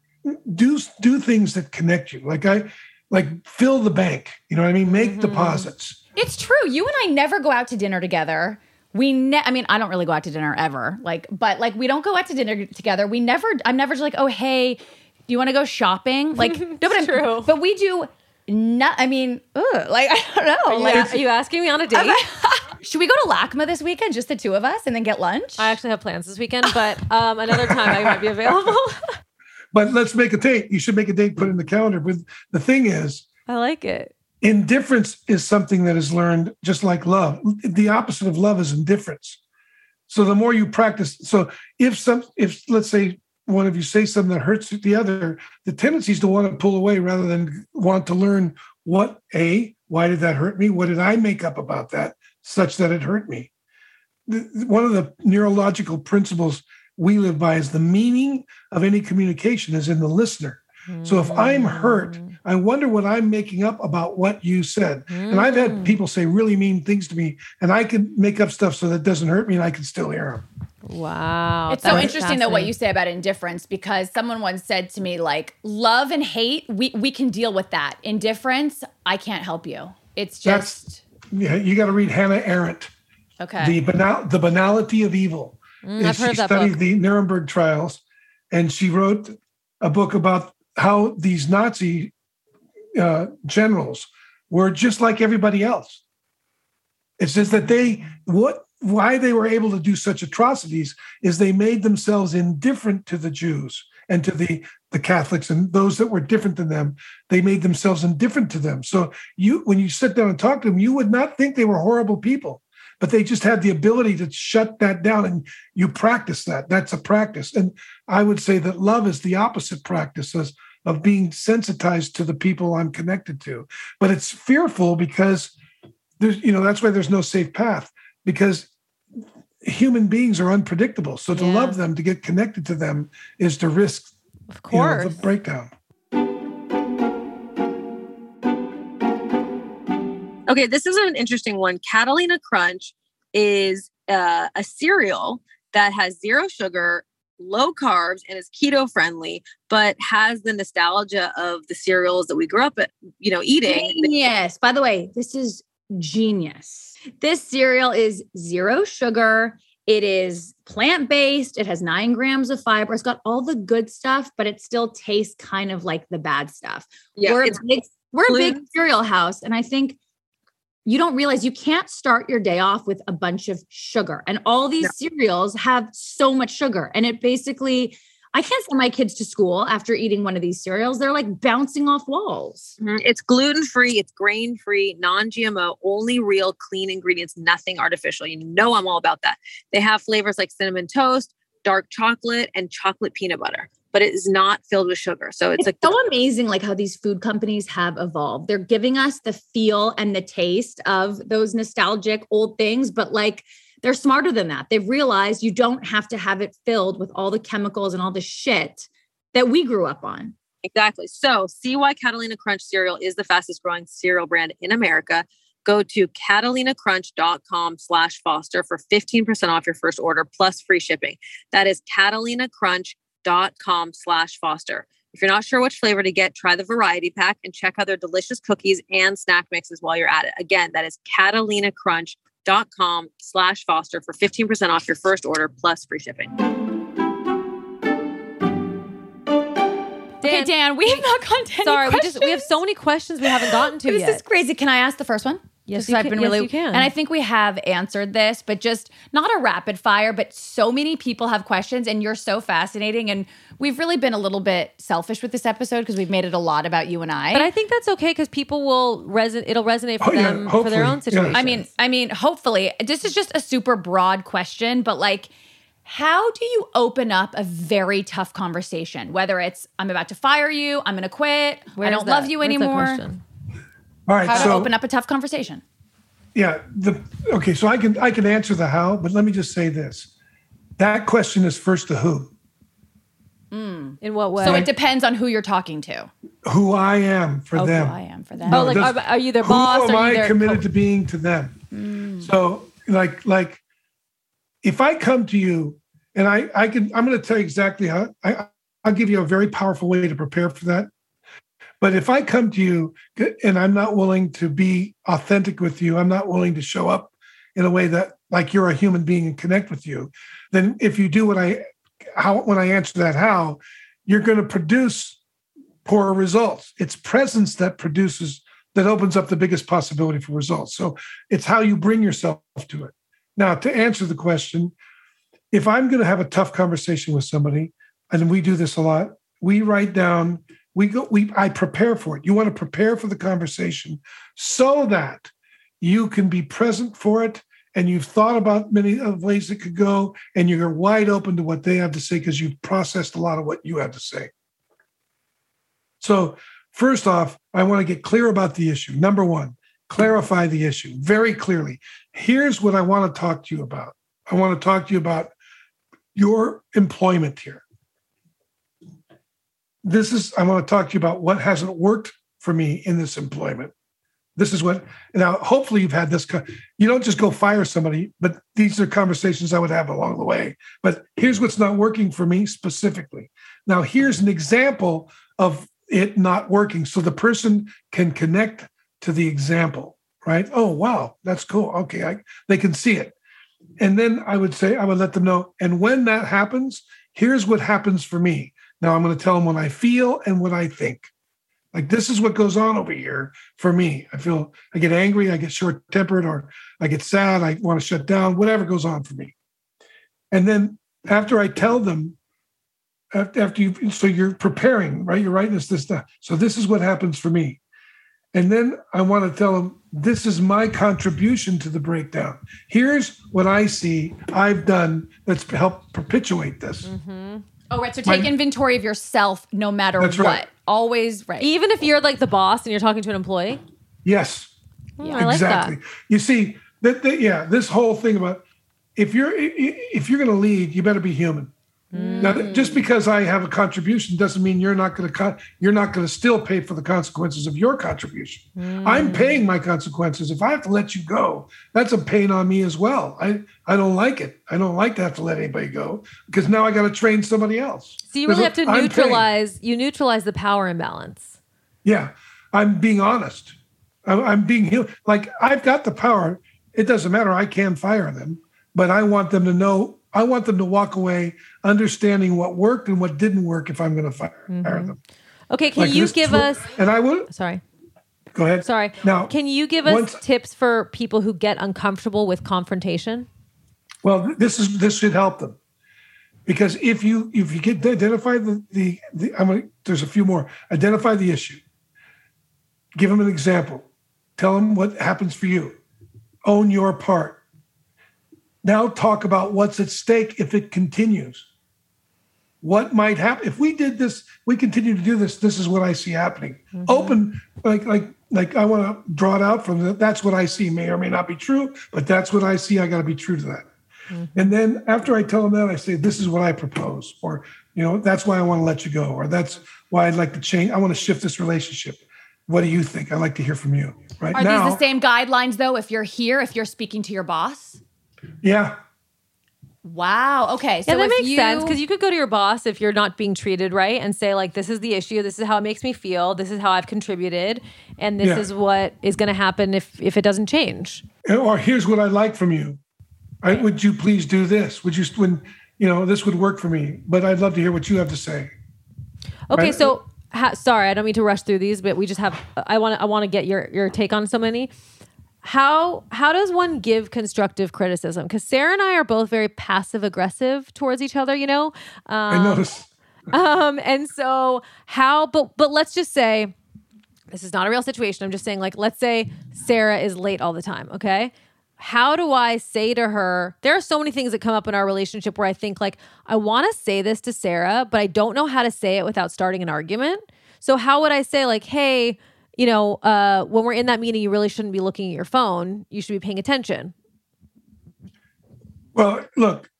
do do things that connect you. Like I like fill the bank. You know what I mean? Make deposits. It's true. You and I never go out to dinner together. We ne- I mean, I don't really go out to dinner ever. Like, but like we don't go out to dinner together. We never I'm never just like, "Oh, hey, do you want to go shopping?" (laughs) Like, no, but I'm- true. But we do not I mean, ugh, like (laughs) I don't know. Are you, like are you asking me on a date? (laughs) should we go to LACMA this weekend just the two of us and then get lunch? I actually have plans this weekend, but um, another time I might be available. But let's make a date. You should make a date, put in the calendar. But the thing is, I like it. indifference is something that is learned just like love. The opposite of love is indifference. So the more you practice, so if some, if let's say one of you say something that hurts the other, the tendency is to want to pull away rather than want to learn what a why did that hurt me? What did I make up about that such that it hurt me? One of the neurological principles we live by is the meaning of any communication is in the listener. So if I'm hurt, I wonder what I'm making up about what you said. And I've had people say really mean things to me, and I can make up stuff so that doesn't hurt me, and I can still hear them. Wow. It's so interesting though what you say about indifference because someone once said to me like love and hate we we can deal with that. Indifference, I can't help you. It's just Yeah, you got to read Hannah Arendt, okay. the banal, the banality of evil. Mm, I've she heard studied book. the Nuremberg trials, and she wrote a book about how these Nazi uh, generals were just like everybody else. It says that they what why they were able to do such atrocities is they made themselves indifferent to the Jews and to the the Catholics and those that were different than them. They made themselves indifferent to them. So you when you sit down and talk to them, you would not think they were horrible people, but they just had the ability to shut that down and you practice that. That's a practice. And I would say that love is the opposite practice as of being sensitized to the people I'm connected to. But it's fearful because there's, you know, that's why there's no safe path because human beings are unpredictable. So to Yeah. love them, to get connected to them, is to risk Of you know, course. the breakdown. Okay, this is an interesting one. Catalina Crunch is uh, a cereal that has zero sugar, low carbs, and is keto friendly, but has the nostalgia of the cereals that we grew up, at, you know, eating. Genius. By the way, this is genius. This cereal is zero sugar. It is plant based. It has nine grams of fiber. It's got all the good stuff, but it still tastes kind of like the bad stuff. Yeah, we're, a big, we're a big cereal house. And I think you don't realize you can't start your day off with a bunch of sugar. And all these No. cereals have so much sugar. And it basically, I can't send my kids to school after eating one of these cereals. They're like bouncing off walls. Mhm. It's gluten free, it's grain free, non GMO, only real clean ingredients, nothing artificial. You know, I'm all about that. They have flavors like cinnamon toast, dark chocolate, and chocolate peanut butter, but it is not filled with sugar. So it's It's like so amazing, like how these food companies have evolved. They're giving us the feel and the taste of those nostalgic old things, but like they're smarter than that. They've realized you don't have to have it filled with all the chemicals and all the shit that we grew up on. Exactly. So, see why Catalina Crunch cereal is the fastest growing cereal brand in America. Go to catalinacrunch.com slash foster for 15% off your first order plus free shipping. That is catalinacrunch.com slash foster. If you're not sure which flavor to get, try the variety pack and check out their delicious cookies and snack mixes while you're at it. Again, that is catalinacrunch.com slash foster for 15% off your first order plus free shipping. Okay, Dan, we have not gotten to any Sorry, we just we have so many questions we haven't gotten to This yet. is crazy. Can I ask the first one? Yes, you I've can- been yes, really, you can. and I think we have answered this, but just not a rapid fire. But so many people have questions, and you're so fascinating. And we've really been a little bit selfish with this episode because we've made it a lot about you and I. but I think that's okay because people will resonate. It'll resonate for Oh, yeah, them for their hopefully, own yeah. situation. I mean, I mean, hopefully, this is just a super broad question, but like, how do you open up a very tough conversation? Whether it's I'm about to fire you, I'm going to quit, I don't that- love you where's that anymore. Question? All right, How to so open up a tough conversation? yeah, the okay, so I can I can answer the how, but let me just say this: that question is first the who, In what way? So it depends on who you're talking to. who I am for Oh, them. who I am for them. oh, like does- are, are you their who boss? am Are you I their committed co- to being to them? Mm. So, like, like, if I come to you and I, I can, I'm going to tell you exactly how. I, I'll give you a very powerful way to prepare for that. But if I come to you and I'm not willing to be authentic with you, I'm not willing to show up in a way that like you're a human being and connect with you, then if you do what I, how when I answer that how, you're going to produce poor results. It's presence that produces that opens up the biggest possibility for results. So it's how you bring yourself to it. Now, to answer the question, if I'm going to have a tough conversation with somebody, and we do this a lot, we write down, we go, we I prepare for it. You want to prepare for the conversation so that you can be present for it and you've thought about many of ways it could go and you're wide open to what they have to say because you've processed a lot of what you have to say. So, first off, I want to get clear about the issue. Number one, clarify the issue very clearly. Here's what I want to talk to you about. I want to talk to you about your employment here. This is, I want to talk to you about what hasn't worked for me in this employment. This is what, now, hopefully, you've had this. You don't just go fire somebody, but these are conversations I would have along the way. But here's what's not working for me specifically. Now, here's an example of it not working. So the person can connect to the example, right? Oh, wow, that's cool. Okay, I, they can see it. And then I would say, I would let them know. And when that happens, here's what happens for me. Now I'm going to tell them what I feel and what I think. Like this is what goes on over here for me. I feel I get angry, I get short tempered, or I get sad, I want to shut down, whatever goes on for me. And then after I tell them, after you, so you're preparing, right? You're writing this, this, that. So this is what happens for me. And then I want to tell them, this is my contribution to the breakdown. Here's what I see I've done that's helped perpetuate this. Mm-hmm. Oh, right. So take my, inventory of yourself no matter what. Right. Always right. Even if you're like the boss and you're talking to an employee? Yes. Oh, yeah, exactly. Like you see, that, that, yeah, this whole thing about if you're if you're going to lead, you better be human. Mm. Now, just because I have a contribution doesn't mean you're not going to you're not going to still pay for the consequences of your contribution. Mm. I'm paying my consequences. If I have to let you go, that's a pain on me as well. I I don't like it. I don't like to have to let anybody go because now I got to train somebody else. So you really have to I'm neutralize paying. you neutralize the power imbalance. Yeah, I'm being honest. I'm, I'm being like I've got the power. It doesn't matter. I can fire them, but I want them to know I want them to walk away understanding what worked and what didn't work if I'm going to fire, mm-hmm. fire them. Okay, can like you give us? And I would. Sorry. Go ahead. Sorry. Now, can you give us once, tips for people who get uncomfortable with confrontation? Well, this is this should help them because if you if you get identify the the, the I'm gonna, there's a few more identify the issue. Give them an example. Tell them what happens for you. Own your part now talk about what's at stake if it continues. What might happen if we did this? We continue to do this. This is what I see happening. Mm-hmm. Open, like like like I want to draw it out from that. That's what I see. May or may not be true, but that's what I see. I got to be true to that. Mm-hmm. And then after I tell them that, I say, "This is what I propose," or you know, that's why I want to let you go, or that's why I'd like to change. I want to shift this relationship. What do you think? I'd like to hear from you. Right Are now, these the same guidelines though? If you're here, if you're speaking to your boss. Yeah. Wow. Okay. So yeah, that makes you... sense because you could go to your boss if you're not being treated right and say like, "This is the issue. This is how it makes me feel. This is how I've contributed, and this yeah. is what is going to happen if if it doesn't change." Or here's what I'd like from you. I, would you please do this? Would you when you know this would work for me? But I'd love to hear what you have to say. Okay, right? so ha, sorry, I don't mean to rush through these, but we just have. I want to. I want to get your your take on so many how how does one give constructive criticism? Because sara and i are both very passive aggressive towards each other you know? Um, i notice um and so how but but let's just say this is not a real situation. I'm just saying like let's say sara is late all the time okay? How do i say to her there are so many things that come up in our relationship where i think like i want to say this to sara but i don't know how to say it without starting an argument. So how would i say like hey you know, uh, when we're in that meeting, you really shouldn't be looking at your phone. You should be paying attention. Well, look,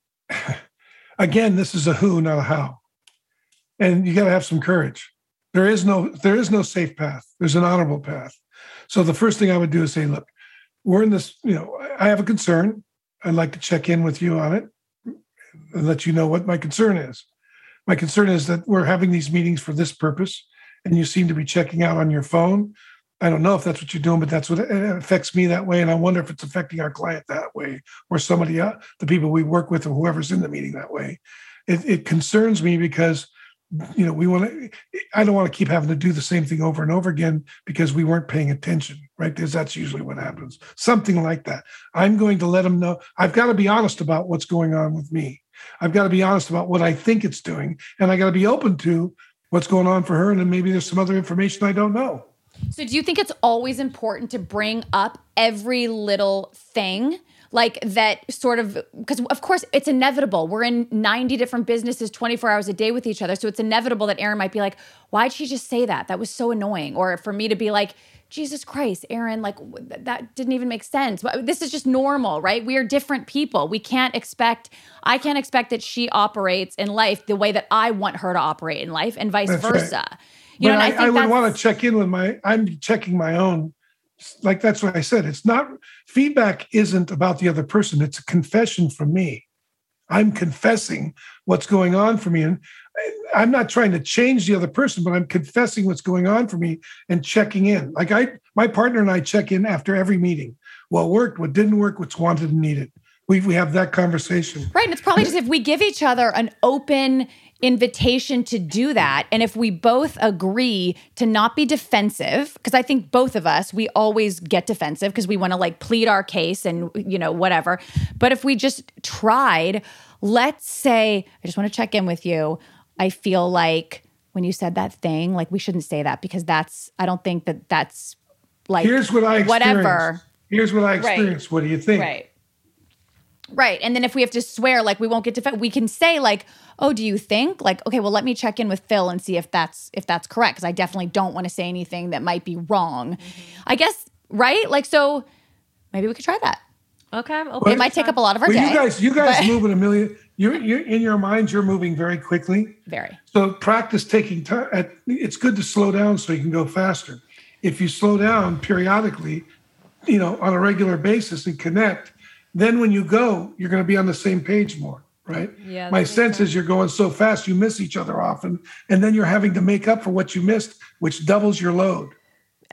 (sighs) again, this is a who, not a how. And you got to have some courage. There is no there is no safe path. There's an honorable path. So the first thing I would do is say, look, we're in this, you know, I have a concern. I'd like to check in with you on it and let you know what my concern is. My concern is that we're having these meetings for this purpose and you seem to be checking out on your phone. I don't know if that's what you're doing, but that's what it affects me that way. And I wonder if it's affecting our client that way or somebody, else, the people we work with or whoever's in the meeting that way. It, it concerns me because, you know, we want to, I don't want to keep having to do the same thing over and over again because we weren't paying attention, right? Because that's usually what happens. Something like that. I'm going to let them know. I've got to be honest about what's going on with me. I've got to be honest about what I think it's doing. And I got to be open to what's going on for her. And then maybe there's some other information I don't know. So, do you think it's always important to bring up every little thing? Like that sort of, because of course it's inevitable. We're in 90 different businesses 24 hours a day with each other. So it's inevitable that Erin might be like, why'd she just say that? That was so annoying. Or for me to be like, Jesus Christ, Erin, like that didn't even make sense. Uh, this is just normal, right? We are different people. We can't expect, I can't expect that she operates in life the way that I want her to operate in life and vice that's versa. Right. You but know, I, I, I would want to check in with my, I'm checking my own. Like that's what I said. It's not, feedback isn't about the other person, it's a confession from me. I'm confessing what's going on for me. And I'm not trying to change the other person, but I'm confessing what's going on for me and checking in. Like I, my partner and I check in after every meeting. What worked, what didn't work, what's wanted and needed. we we have that conversation. Right. And it's probably just if we give each other an open invitation to do that. And if we both agree to not be defensive, because I think both of us, we always get defensive because we want to like plead our case and, you know, whatever. But if we just tried, let's say, I just want to check in with you. I feel like when you said that thing, like we shouldn't say that because that's, I don't think that that's like, Here's what I experienced. whatever. Here's what I experienced. What do you think? Right. Right. And then if we have to swear, like we won't get to, we can say like, oh, do you think? Like, okay, well, let me check in with Phil and see if that's if that's correct. Cause I definitely don't want to say anything that might be wrong. Mm-hmm. I guess, right? Like, so maybe we could try that. Okay. I'm It might take up a lot of our Well, day. you guys, you guys but- move at a million. You're, you're in your minds. You're moving very quickly. Very. So practice taking time. At, it's good to slow down so you can go faster. If you slow down periodically, you know, on a regular basis and connect, then when you go, you're going to be on the same page more, right? Yeah, My makes sense is you're going so fast, you miss each other often, and then you're having to make up for what you missed, which doubles your load.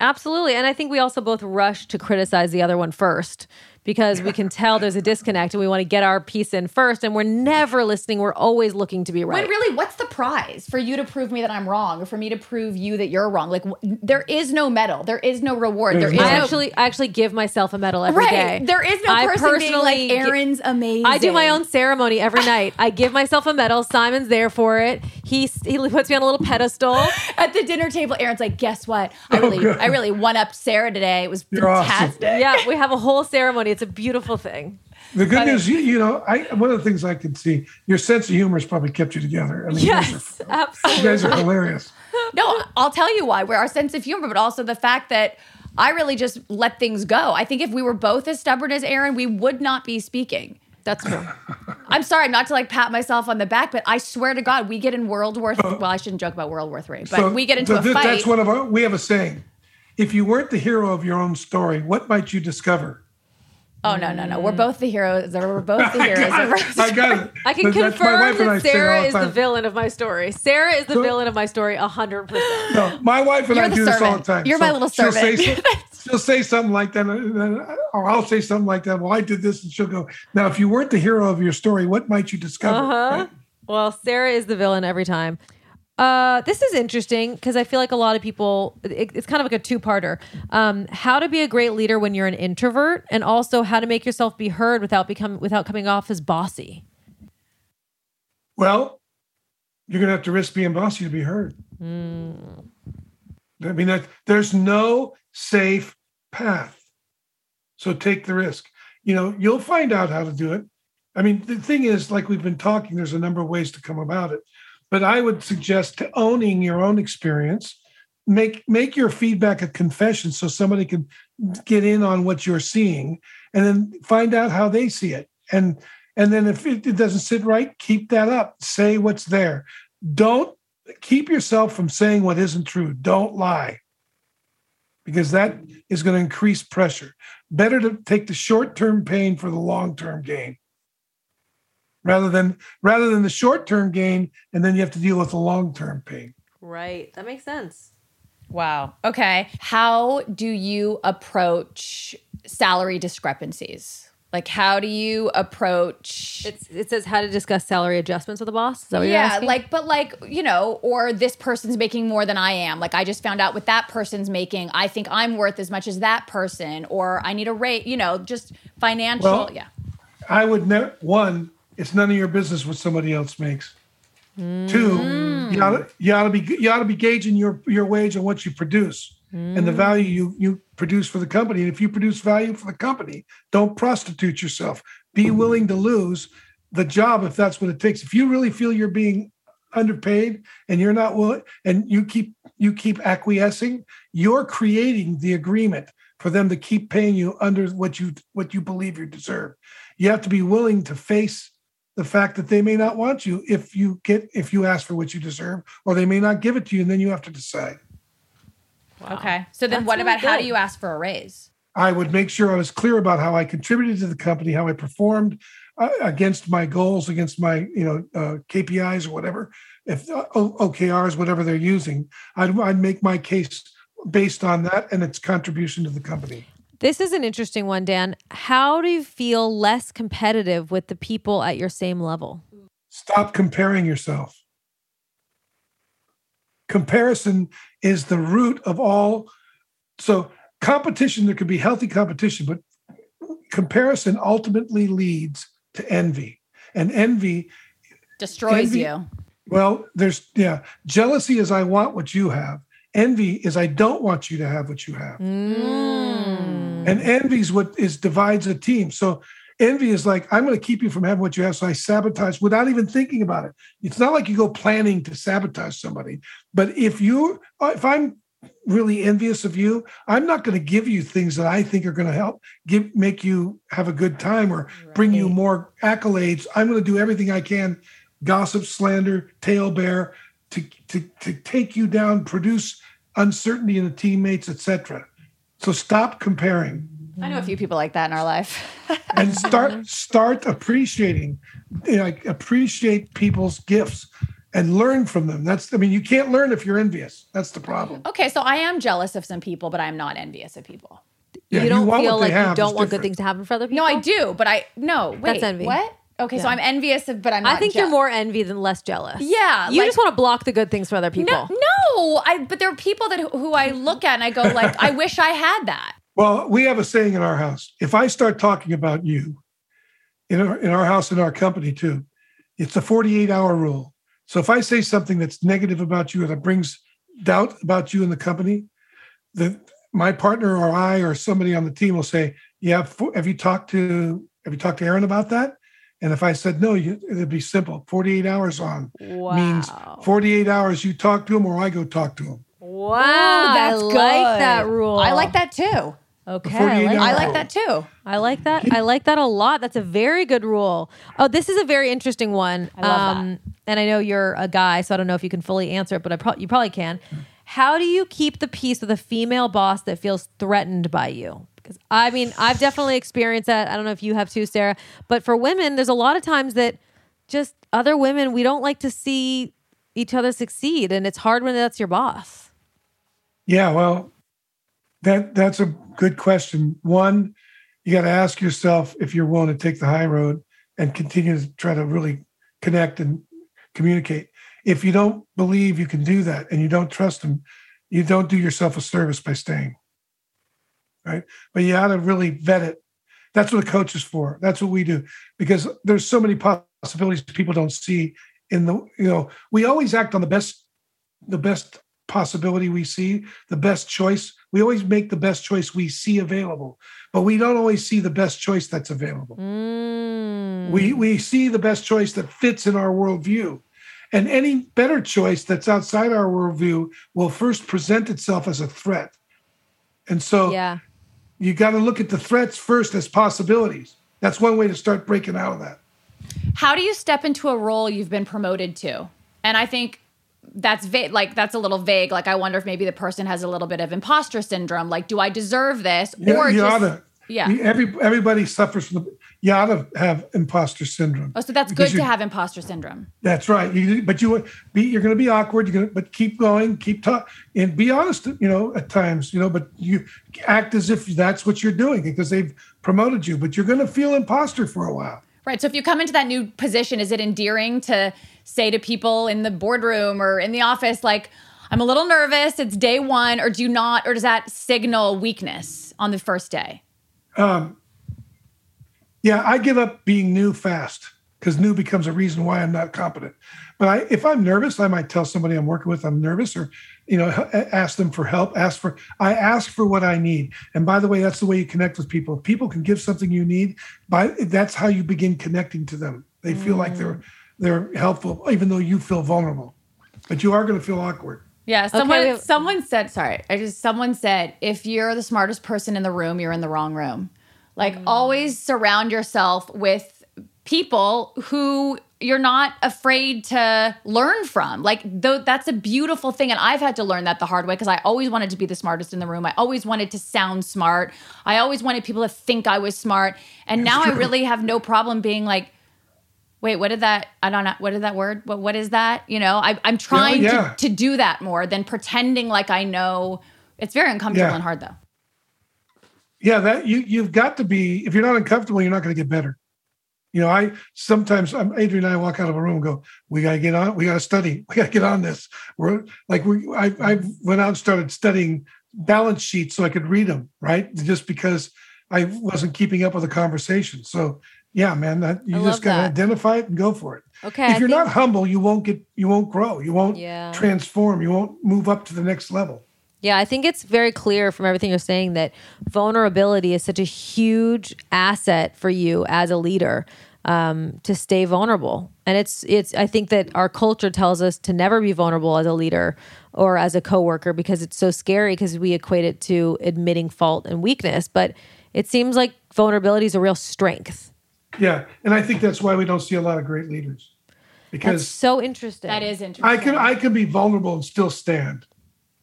Absolutely. And I think we also both rush to criticize the other one first because we can tell there's a disconnect and we want to get our piece in first. And we're never listening. We're always looking to be right. When really, what's the prize for you to prove me that I'm wrong or for me to prove you that you're wrong? Like, wh- there is no medal. There is no reward. There's no- I no actually, I actually give myself a medal every day. right. There is no I person being like Erin's amazing. I do my own ceremony every night. I give myself a medal. Simon's there for it. He he puts me on a little pedestal. (laughs) at the dinner table. Erin's like, "Guess what? I oh, really, good. I really one up Sara today. It was You're awesome. fantastic." Yeah, we have a whole ceremony. It's a beautiful thing. The good news, you, you know, I one of the things I can see, your sense of humor has probably kept you together. I mean, you guys Yes, are- you guys are hilarious. No, I'll tell you why. We're our sense of humor, but also the fact that I really just let things go. I think if we were both as stubborn as Erin, we would not be speaking. That's true. (laughs) I'm sorry, not to like pat myself on the back, but I swear to God, we get in World War. Oh. well, I shouldn't joke about World War Three, but So we get into th- a th- fight. That's one of our. We have a saying: if you weren't the hero of your own story, what might you discover? Oh no, no, no! We're both the heroes. We're both (laughs) the heroes. of our I got it. I can that's- confirm wife and I that say Sara is the time. villain of my story. Sara is the So- villain of my story, hundred percent. No, my wife and You're I the do this all servant. the time. You're my little she'll Say, servant. (laughs) she'll say something like that, and then- or I'll say something like that. Well, I did this, and she'll go. Now, if you weren't the hero of your story, what might you discover? Uh huh. Right? Well, Sara is the villain every time. Uh, this is interesting because I feel like a lot of people, it- it's kind of like a two parter. Um, how to be a great leader when you're an introvert, and also how to make yourself be heard without become without coming off as bossy. Well, you're going to have to risk being bossy to be heard. Hmm. I mean, that, there's no safe path. So take the risk. You know, you'll find out how to do it. I mean, the thing is, like we've been talking, there's a number of ways to come about it. But I would suggest to owning your own experience. Make make your feedback a confession so somebody can get in on what you're seeing and then find out how they see it. And and then if it, it doesn't sit right, keep that up. Say what's there. Don't keep yourself from saying what isn't true. Don't lie. Because that is going to increase pressure. Better to take the short-term pain for the long-term gain. Rather than rather than the short-term gain and then you have to deal with the long-term pain. Right. That makes sense. Wow. Okay. How do you approach salary discrepancies? Like, how do you approach? It's, it says how to discuss salary adjustments with a boss. Is that what you're yeah, asking? like, but like, you know, or this person's making more than I am. Like, I just found out what that person's making. I think I'm worth as much as that person, or I need a rate, you know, just financial. Well- yeah. I would never one, it's none of your business what somebody else makes. Mm. Two, you ought to you ought to be you ought to be gauging your your wage on what you produce and the mm. value you you produce for the company. And if you produce value for the company, don't prostitute yourself. Be willing to lose the job if that's what it takes. If you really feel you're being underpaid and you're not willing and you keep you keep acquiescing, you're creating the agreement for them to keep paying you under what you what you believe you deserve. You have to be willing to face the fact that they may not want you if you get if you ask for what you deserve, or they may not give it to you, and then you have to decide. Okay. So then That's what really about how do you ask for a raise? I would make sure I was clear about how I contributed to the company, how I performed uh, against my goals, against my you know uh, KPIs or whatever, if uh, OKRs, whatever they're using. I'd, I'd make my case based on that and its contribution to the company. This is an interesting one, Dan. How do you feel less competitive with the people at your same level? Stop comparing yourself. Comparison is the root of all. So, competition, there could be healthy competition, but comparison ultimately leads to envy. And envy, Destroys Envy- you. well, there's, yeah, jealousy is I want what you have. Envy is I don't want you to have what you have. Mm. And envy is what is divides a team. So envy is like, I'm going to keep you from having what you have. So I sabotage without even thinking about it. It's not like you go planning to sabotage somebody. But if you, if I'm really envious of you, I'm not going to give you things that I think are going to help give make you have a good time or bring you more accolades. I'm going to do everything I can, gossip, slander, tail bear, to to to take you down, produce uncertainty in the teammates, etc. So stop comparing I know a few people like that in our life. (laughs) and start start appreciating you know, like appreciate people's gifts and learn from them that's i mean you can't learn if you're envious that's the problem okay, so I am jealous of some people, but I'm not envious of people. Yeah, you don't want feel like you don't it's want good things to happen for other people? No, I do, but I no wait. That's envy. What? Okay, so I'm envious of, but I'm. Not I think jeal- you're more envy than less jealous. Yeah, You like- just want to block the good things for other people. No, no. I but there are people that who I look at and I go like, I wish I had that. (laughs) well we have a saying in our house if i start talking about you in our, in our house in our company too it's a 48 hour rule so if i say something that's negative about you or that brings doubt about you in the company the my partner or i or somebody on the team will say yeah fo- have you talked to have you talked to erin about that and if i said no you, it'd be simple 48 hours on Wow. means 48 hours you talk to him or i go talk to him wow. that's I like that rule. I like that too. Okay. I like, I like that too. I like that. I like that a lot. That's a very good rule. Oh, this is a very interesting one. Um, I love And I know you're a guy, so I don't know if you can fully answer it, but I pro- you probably can. How do you keep the peace with a female boss that feels threatened by you? Because I mean, I've definitely experienced that. I don't know if you have too, Sara. But for women, there's a lot of times that just other women, we don't like to see each other succeed, and it's hard when that's your boss. Yeah, well, that that's a good question. One, you got to ask yourself if you're willing to take the high road and continue to try to really connect and communicate. If you don't believe you can do that and you don't trust them, you don't do yourself a service by staying. Right? But you ought to really vet it. That's what a coach is for. That's what we do because there's so many possibilities people don't see in the you know we always act on the best the best possibility we see, the best choice. We always make the best choice we see available, but we don't always see the best choice that's available. Mm. We we see the best choice that fits in our worldview. And any better choice that's outside our worldview will first present itself as a threat. And so yeah. You got to look at the threats first as possibilities. That's one way to start breaking out of that. How do you step into a role you've been promoted to? And I think that's vague. Like that's a little vague. Like I wonder if maybe the person has a little bit of imposter syndrome. Like, do I deserve this? You, or you just. Yeah. Every everybody suffers from the. You ought to have imposter syndrome. oh, so that's good to have imposter syndrome. That's right. You, but you be you're going to be awkward. You're going to, but keep going, keep talk, and be honest. You know, at times, you know, but you act as if that's what you're doing because they've promoted you. But you're going to feel imposter for a while. Right. So if you come into that new position, is it endearing to say to people in the boardroom or in the office, like, I'm a little nervous, it's day one, or do you not, or does that signal weakness on the first day? Um, yeah, I give up being new fast because new becomes a reason why I'm not competent. But I, if I'm nervous, I might tell somebody I'm working with I'm nervous, or you know, ask them for help. Ask for I ask for what I need. And by the way, that's the way you connect with people. If people can give something you need, by that's how you begin connecting to them. They feel like they're mm. they're helpful, even though you feel vulnerable. But you are going to feel awkward. Yeah, someone have- someone said sorry. I just someone said if you're the smartest person in the room, you're in the wrong room. Like always surround yourself with people who you're not afraid to learn from. Like though that's a beautiful thing and I've had to learn that the hard way because I always wanted to be the smartest in the room. I always wanted to sound smart. I always wanted people to think I was smart. And now I really have no problem being like Wait, what did that? I don't know. What did that word? What what is that? You know, I, I'm trying yeah. to to do that more than pretending like I know. It's very uncomfortable Yeah. and hard though. yeah, that you you've got to be. If you're not uncomfortable, you're not going to get better. You know, I sometimes I'm Adrian and I walk out of a room and go, "We got to get on. We got to study. We got to get on this." We're like we I I went out and started studying balance sheets so I could read them, right? Just because I wasn't keeping up with the conversation. So yeah, man, that you I just got to that. identify it and go for it. Okay. I if you're think- not humble, you won't get you won't grow. You won't Yeah. transform. You won't move up to the next level. Yeah, I think it's very clear from everything you're saying that vulnerability is such a huge asset for you as a leader um, to stay vulnerable. And it's it's I think that our culture tells us to never be vulnerable as a leader or as a coworker because it's so scary because we equate it to admitting fault and weakness. But it seems like vulnerability is a real strength. Yeah, and I think that's why we don't see a lot of great leaders That's because so interesting. That is interesting. I can I can be vulnerable and still stand.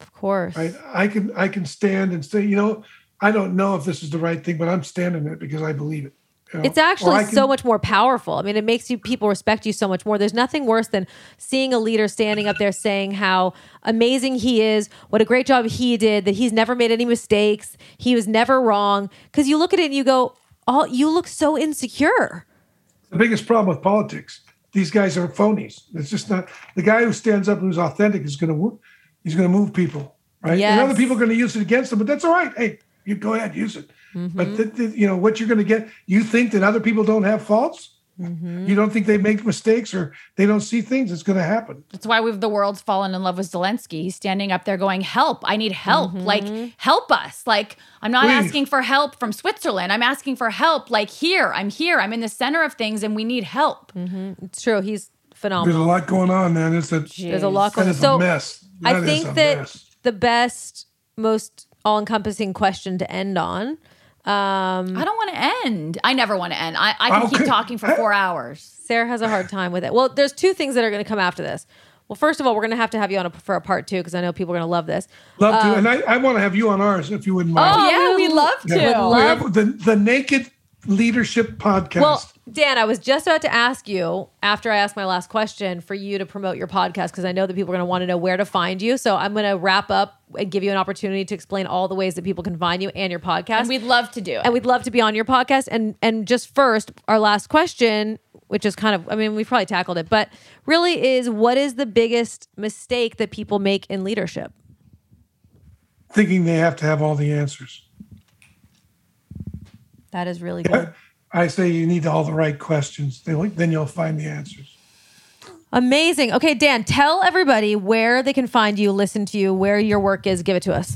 of course. Right, I can I can stand and say, you know, I don't know if this is the right thing, but I'm standing it because I believe it. you know? It's actually can- so much more powerful. I mean, it makes you people respect you so much more. There's nothing worse than seeing a leader standing up there saying how amazing he is, what a great job he did, that he's never made any mistakes, he was never wrong. Because you look at it and you go, "Oh, you look so insecure." the biggest problem with politics. These guys are phonies. It's just not the guy who stands up who's authentic is going to he's going to move people, right? And other people are going to use it against them, but that's all right. Hey, you go ahead, use it. Mm-hmm. But th- th- you know what you're going to get. You think that other people don't have faults. Mm-hmm. You don't think they make mistakes or they don't see things. It's going to happen. That's why we've the world's fallen in love with Zelensky. He's standing up there going, "Help! I need help! Like, help us! Like, I'm not Please. asking for help from Switzerland. I'm asking for help. Like, here, I'm here. I'm in the center of things, and we need help." It's true. He's phenomenal. There's a lot going on, man. It's a There's a lot going. on. So a mess. I think that mess. the best, most all-encompassing question to end on. Um, I don't want to end. I never want to end. I, I can keep talking for four (laughs) hours. Sara has a hard time with it. Well, there's two things that are going to come after this. Well, first of all, we're going to have to have you on a, for a part two because I know people are going to love this. Love to, and I, I want to have you on ours if you wouldn't mind. Oh, yeah, we we'd love to. Yeah. We have the the Naked Leadership Podcast. Well, Dan, I was just about to ask you after I asked my last question for you to promote your podcast because I know that people are going to want to know where to find you. So I'm going to wrap up and give you an opportunity to explain all the ways that people can find you and your podcast. And we'd love to do it. and we'd love to be on your podcast. And and just first, our last question, which is kind of, I mean, we've probably tackled it, but really is what is the biggest mistake that people make in leadership? thinking they have to have all the answers. That is really good. (laughs) I say you need all the right questions. Then then you'll find the answers. Amazing. Okay, Dan, tell everybody where they can find you, listen to you, where your work is. Give it to us.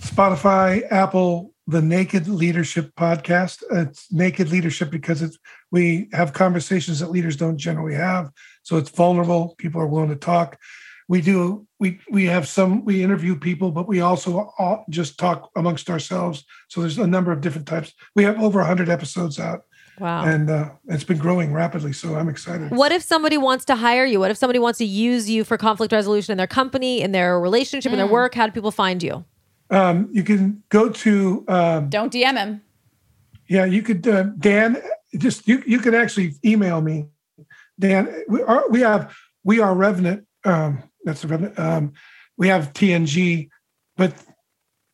Spotify, Apple, the Naked Leadership Podcast. It's Naked Leadership because it's we have conversations that leaders don't generally have. So it's vulnerable. People are willing to talk. We do we we have some we interview people, but we also all just talk amongst ourselves. So there's a number of different types. We have over 100 episodes out, Wow. and uh, it's been growing rapidly. So I'm excited. What if somebody wants to hire you? What if somebody wants to use you for conflict resolution in their company, in their relationship, in their work? How do people find you? Um, you can go to um, Don't DM him. Yeah, you could, uh, Dan. Just you, you can actually email me, Dan. We are we have we are Revenant. Um, that's the Revenant. Um, we have TNG, but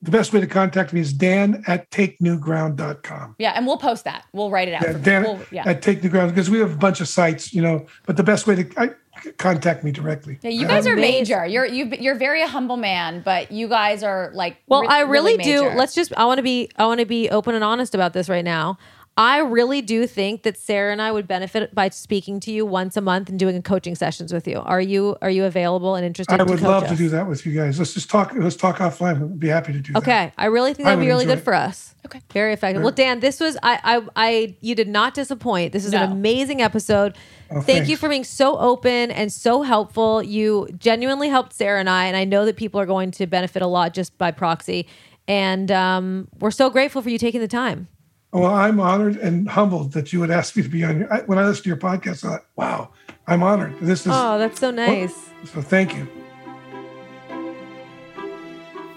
the best way to contact me is Dan at takenewground.com. Yeah, and we'll post that. We'll write it out. Yeah, Dan. We'll- yeah. at Take New Ground because we have a bunch of sites, you know. But the best way to I, contact me directly. Yeah, you guys are major. You're you you're very a humble man, but you guys are like Well, re- I really, do. major. Let's just. I want to be. I want to be open and honest about this right now. I really do think that Sara and I would benefit by speaking to you once a month and doing coaching sessions with you. Are you Are you available and interested? I to would coach love us? to do that with you guys. Let's just talk. Let's talk offline. I'd be happy to do that. Okay, I really think that'd be really good it. for us. Okay. very effective. Well, Dan, this was I, I, I. You did not disappoint. This is an amazing episode. Thank thanks. you for being so open and so helpful. You genuinely helped Sara and I, and I know that people are going to benefit a lot just by proxy. And um, we're so grateful for you taking the time. Well, I'm honored and humbled that you would ask me to be on your. I, when I listened to your podcast, I thought, "Wow, I'm honored." This is Oh, that's so nice. so. Thank you.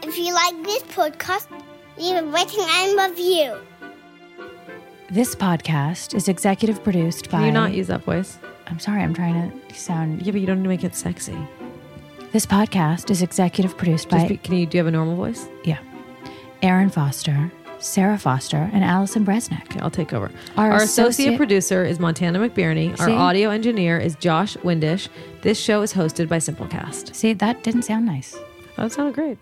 If you like this podcast, leave a rating and a review. This podcast is executive produced by. Can you not use that voice? I'm sorry, I'm trying to sound. Yeah, but you don't need to make it sexy. This podcast is executive produced Just be, can you do you have a normal voice? yeah, Erin Foster, Sara Foster, and Allison Bresnick. I'll take over. Our Our, associate, associate- producer is Montana McBirney. Our audio engineer is Josh Windisch. This show is hosted by Simplecast. See, that didn't sound nice. That sounded great.